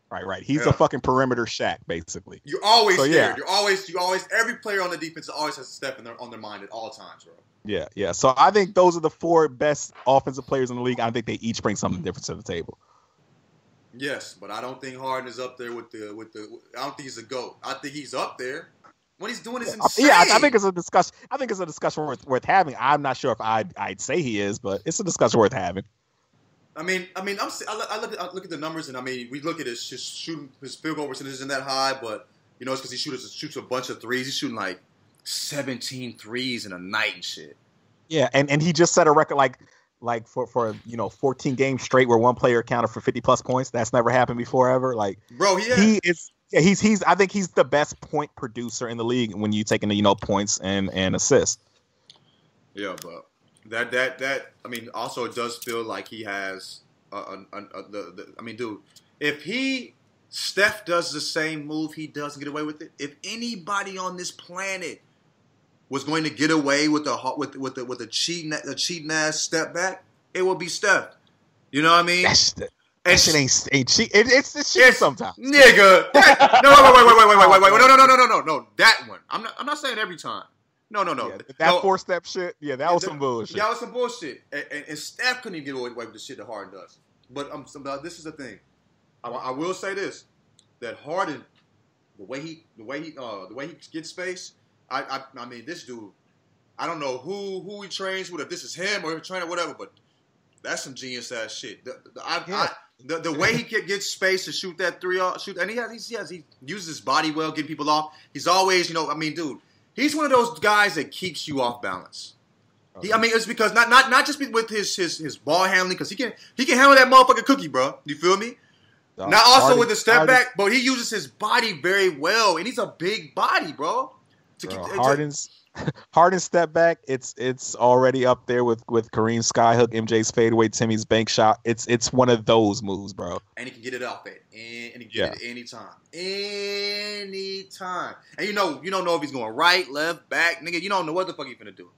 Right, right. He's Yeah. a fucking perimeter Shaq basically. You're always So, scared. yeah. You're always, you always, every player on the defense always has a step in their, on their mind at all times, bro. Yeah, yeah. So I think those are the four best offensive players in the league. I think they each bring something different to the table. Yes, but I don't think Harden is up there with the with the. I don't think he's a goat. I think he's up there. What he's doing is insane. Yeah, I, I think it's a discussion. I think it's a discussion worth worth having. I'm not sure if I'd I'd say he is, but it's a discussion worth having. I mean, I mean, I'm, look- I look, at, I look at the numbers, and I mean, we look at his, his shooting, his field goal percentage isn't that high, but you know, it's because he shoots shoots a bunch of threes. He's shooting like 17 threes in a night and shit. Yeah, and and he just set a record like like for for you know 14 games straight where one player accounted for 50 plus points. That's never happened before ever. Like Bro, he, he is. Yeah, he's he's. I think he's the best point producer in the league when you take into you know points and and assists. Yeah, but that that that I mean, also it does feel like he has a, a, a, a- the, the I mean, dude, if he Steph does the same move he does and get away with it, if anybody on this planet was going to get away with the with with the, with a cheating a cheating ass step back, it would be Steph. You know what I mean? That's the, And that shit ain't ain't cheat. It, it's it's shit It's- sometimes. Nigga, that, no, wait, wait, wait, wait, wait, wait, wait, wait, no, no, no, no, no, no, no, that one. I'm not, I'm not saying every time. No, no, no. Yeah, that no. four step shit. Yeah, that was some bullshit. That was some bullshit. And, and, and Steph couldn't even get away with the shit that Harden does. But um, some, uh, this is the thing. I, I will say this: that Harden, the way he, the way he, uh, the way he gets space. I, I, I mean, this dude. I don't know who who he trains with, if this is him or a trainer, whatever. But that's some genius ass shit. The, the, I, Yeah. I, the, the way he get, gets space to shoot that three, off, shoot, and he has, he has, he uses his body well, getting people off. He's always, you know, I mean, dude, he's one of those guys that keeps you off balance. He, I mean, it's because not not not just with his his his ball handling, because he can he can handle that motherfucking cookie, bro. You feel me? Dog, Not also with the step back, but he uses his body very well, and he's a big body, bro. To Bro, keep- Harden's (laughs) Harden's step back. It's it's already up there with with Kareem Skyhook, MJ's fadeaway, Timmy's bank shot. It's it's one of those moves, bro. and he can get it off at and, and he can Yeah. get it anytime, anytime. And you know, you don't know if he's going right, left, back, nigga. You don't know what the fuck he's gonna do.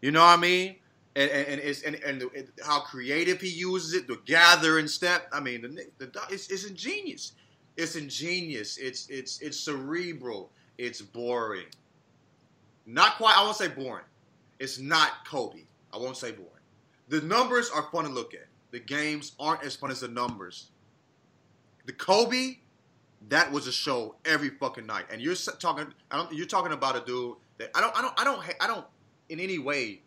You know what I mean? And and, and it's and, and the, it- how creative he uses it, the gathering step. I mean, the, the it's, it's ingenious. It's ingenious. It's it's it's cerebral. It's boring. Not quite. I won't say boring. It's not Kobe. I won't say boring. The numbers are fun to look at. The games aren't as fun as the numbers. The Kobe, that was a show every fucking night. And you're talking, you're talking about a dude that I don't, I don't, I don't, I don't in any way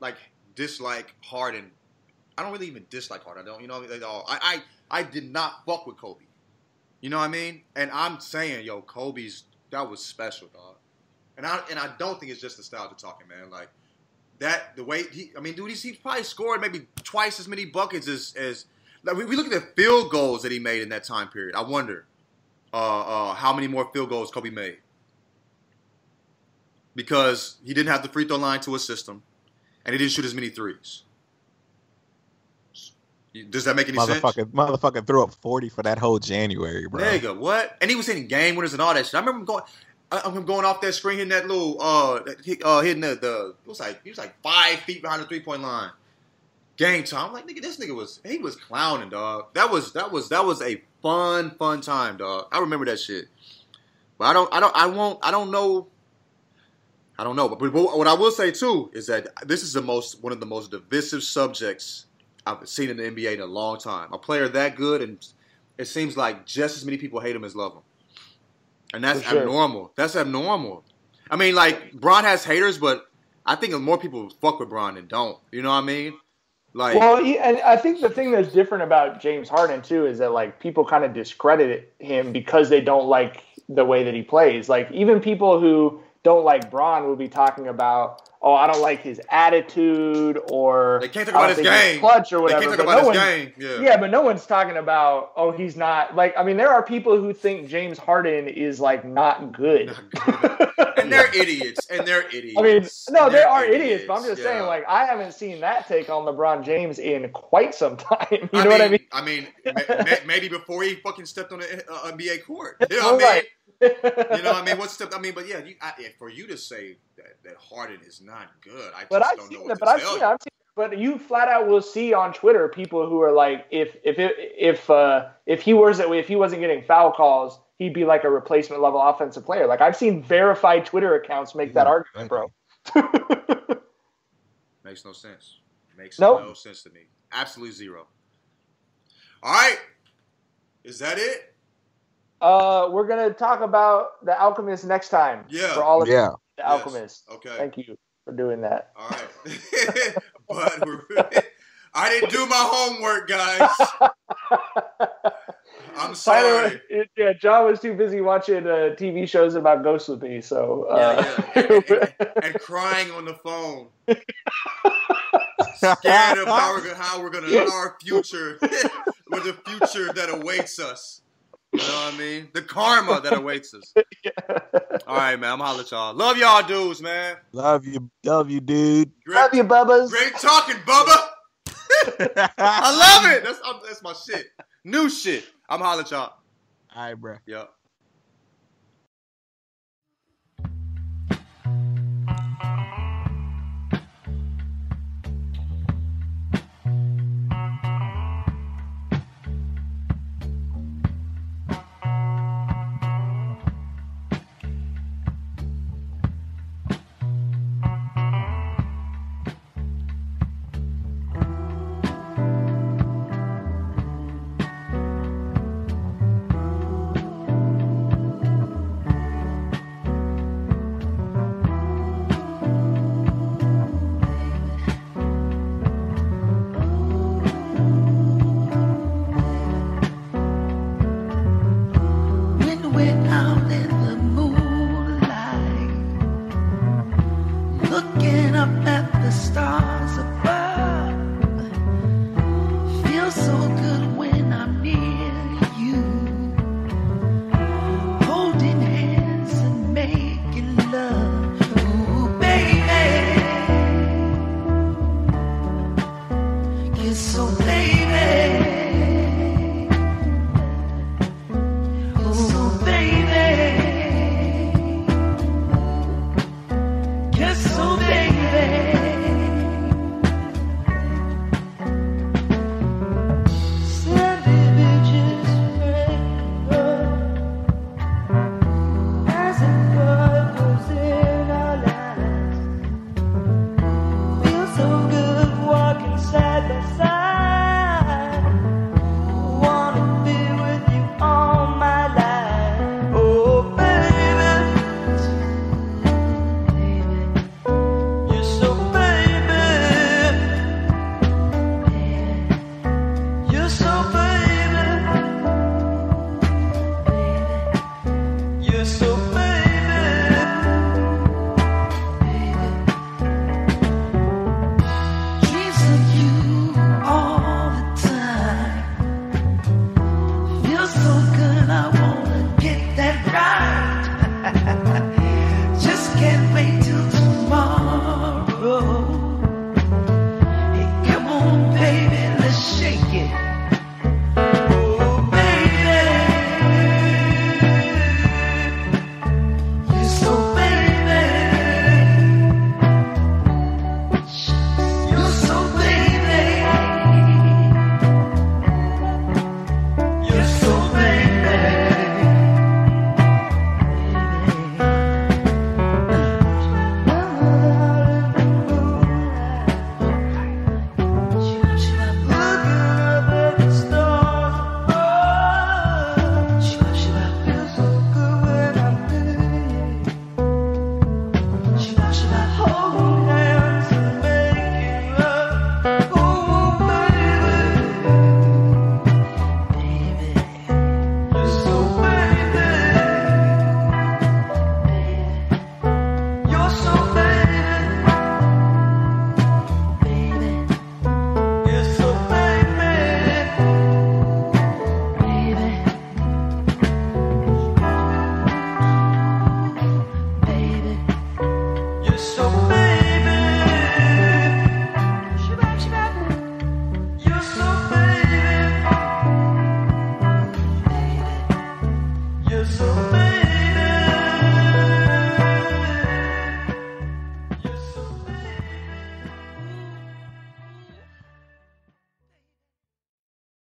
like dislike Harden. I don't really even dislike Harden. I don't, you know, all. Oh, I, I, I did not fuck with Kobe. You know what I mean? And I'm saying, yo, Kobe's that was special, dog. And I, and I don't think it's just nostalgia talking, man. Like that, the way he, I mean, dude, he's, he's probably scored maybe twice as many buckets as, as like we, we look at the field goals that he made in that time period. I wonder uh, uh, how many more field goals Kobe made because he didn't have the free throw line to assist him, and he didn't shoot as many threes. Does that make any sense? Motherfucker, motherfucker threw up forty for that whole January, bro. Nigga, what? And he was hitting game winners and all that shit. I remember him going. I'm going off that screen, hitting that little, uh, uh, hitting the, the, it was like, he was like five feet behind the three point line. Game time. I'm like, nigga, this nigga was, he was clowning, dog. That was, that was, that was a fun, fun time, dog. I remember that shit. But I don't, I don't, I won't, I don't know. I don't know, but, but what I will say too is that this is the most one of the most divisive subjects I've seen in the NBA in a long time. A player that good, and it seems like just as many people hate him as love him, and that's sure. abnormal. That's abnormal. I mean, like Bron has haters, but I think more people fuck with Bron than don't. You know what I mean? Like, Well, he, and I think the thing that's different about James Harden too is that like people kind of discredit him because they don't like the way that he plays. Like even people who don't like Braun will be talking about, oh, I don't like his attitude, or they can't talk about his game. clutch or They whatever. can't talk about no his game. Yeah. Yeah, but no one's talking about, oh, he's not like. I mean, there are people who think James Harden is like not good. and they're (laughs) idiots. And they're idiots. I mean, no, they are idiots, but I'm just yeah. saying, like, I haven't seen that take on LeBron James in quite some (laughs) time. You know I what I mean, mean? I mean, ma- ma- maybe before he fucking stepped on the uh, NBA court. You know what I mean? Right. You know what I mean? (laughs) What step? I mean, but yeah, you, I, for you to say that, that Harden is not good, I just But I've don't know seen what it. to But I've tell seen, you. I've seen. But you flat out will see on Twitter people who are like, if if it, if uh, if he was if he wasn't getting foul calls, he'd be like a replacement level offensive player. Like I've seen verified Twitter accounts make that argument, bro. (laughs) Makes no sense. Makes Nope. no sense to me. Absolutely zero. All right, is that it? Uh, we're gonna talk about the Alchemist next time. Yeah. For all of Yeah. the Alchemist. Okay. Thank you for doing that. All right. (laughs) but we're, (laughs) I didn't do my homework, guys. (laughs) I'm sorry. Tyler, yeah, John was too busy watching uh, TV shows about ghosts with me, so uh, Yeah, yeah. And, and- and crying on the phone. Scared of how we're, gonna- how we're gonna our future, with the future that awaits us. You know what I mean? The karma that awaits us. (laughs) All right, man. I'm holla at y'all. Love y'all, dudes, man. Love you, love you, dude. Great, love you, Bubbas. great talking, Bubba. (laughs) I love it. That's that's my shit. New shit. I'm holla at y'all. All right, bro. Yep.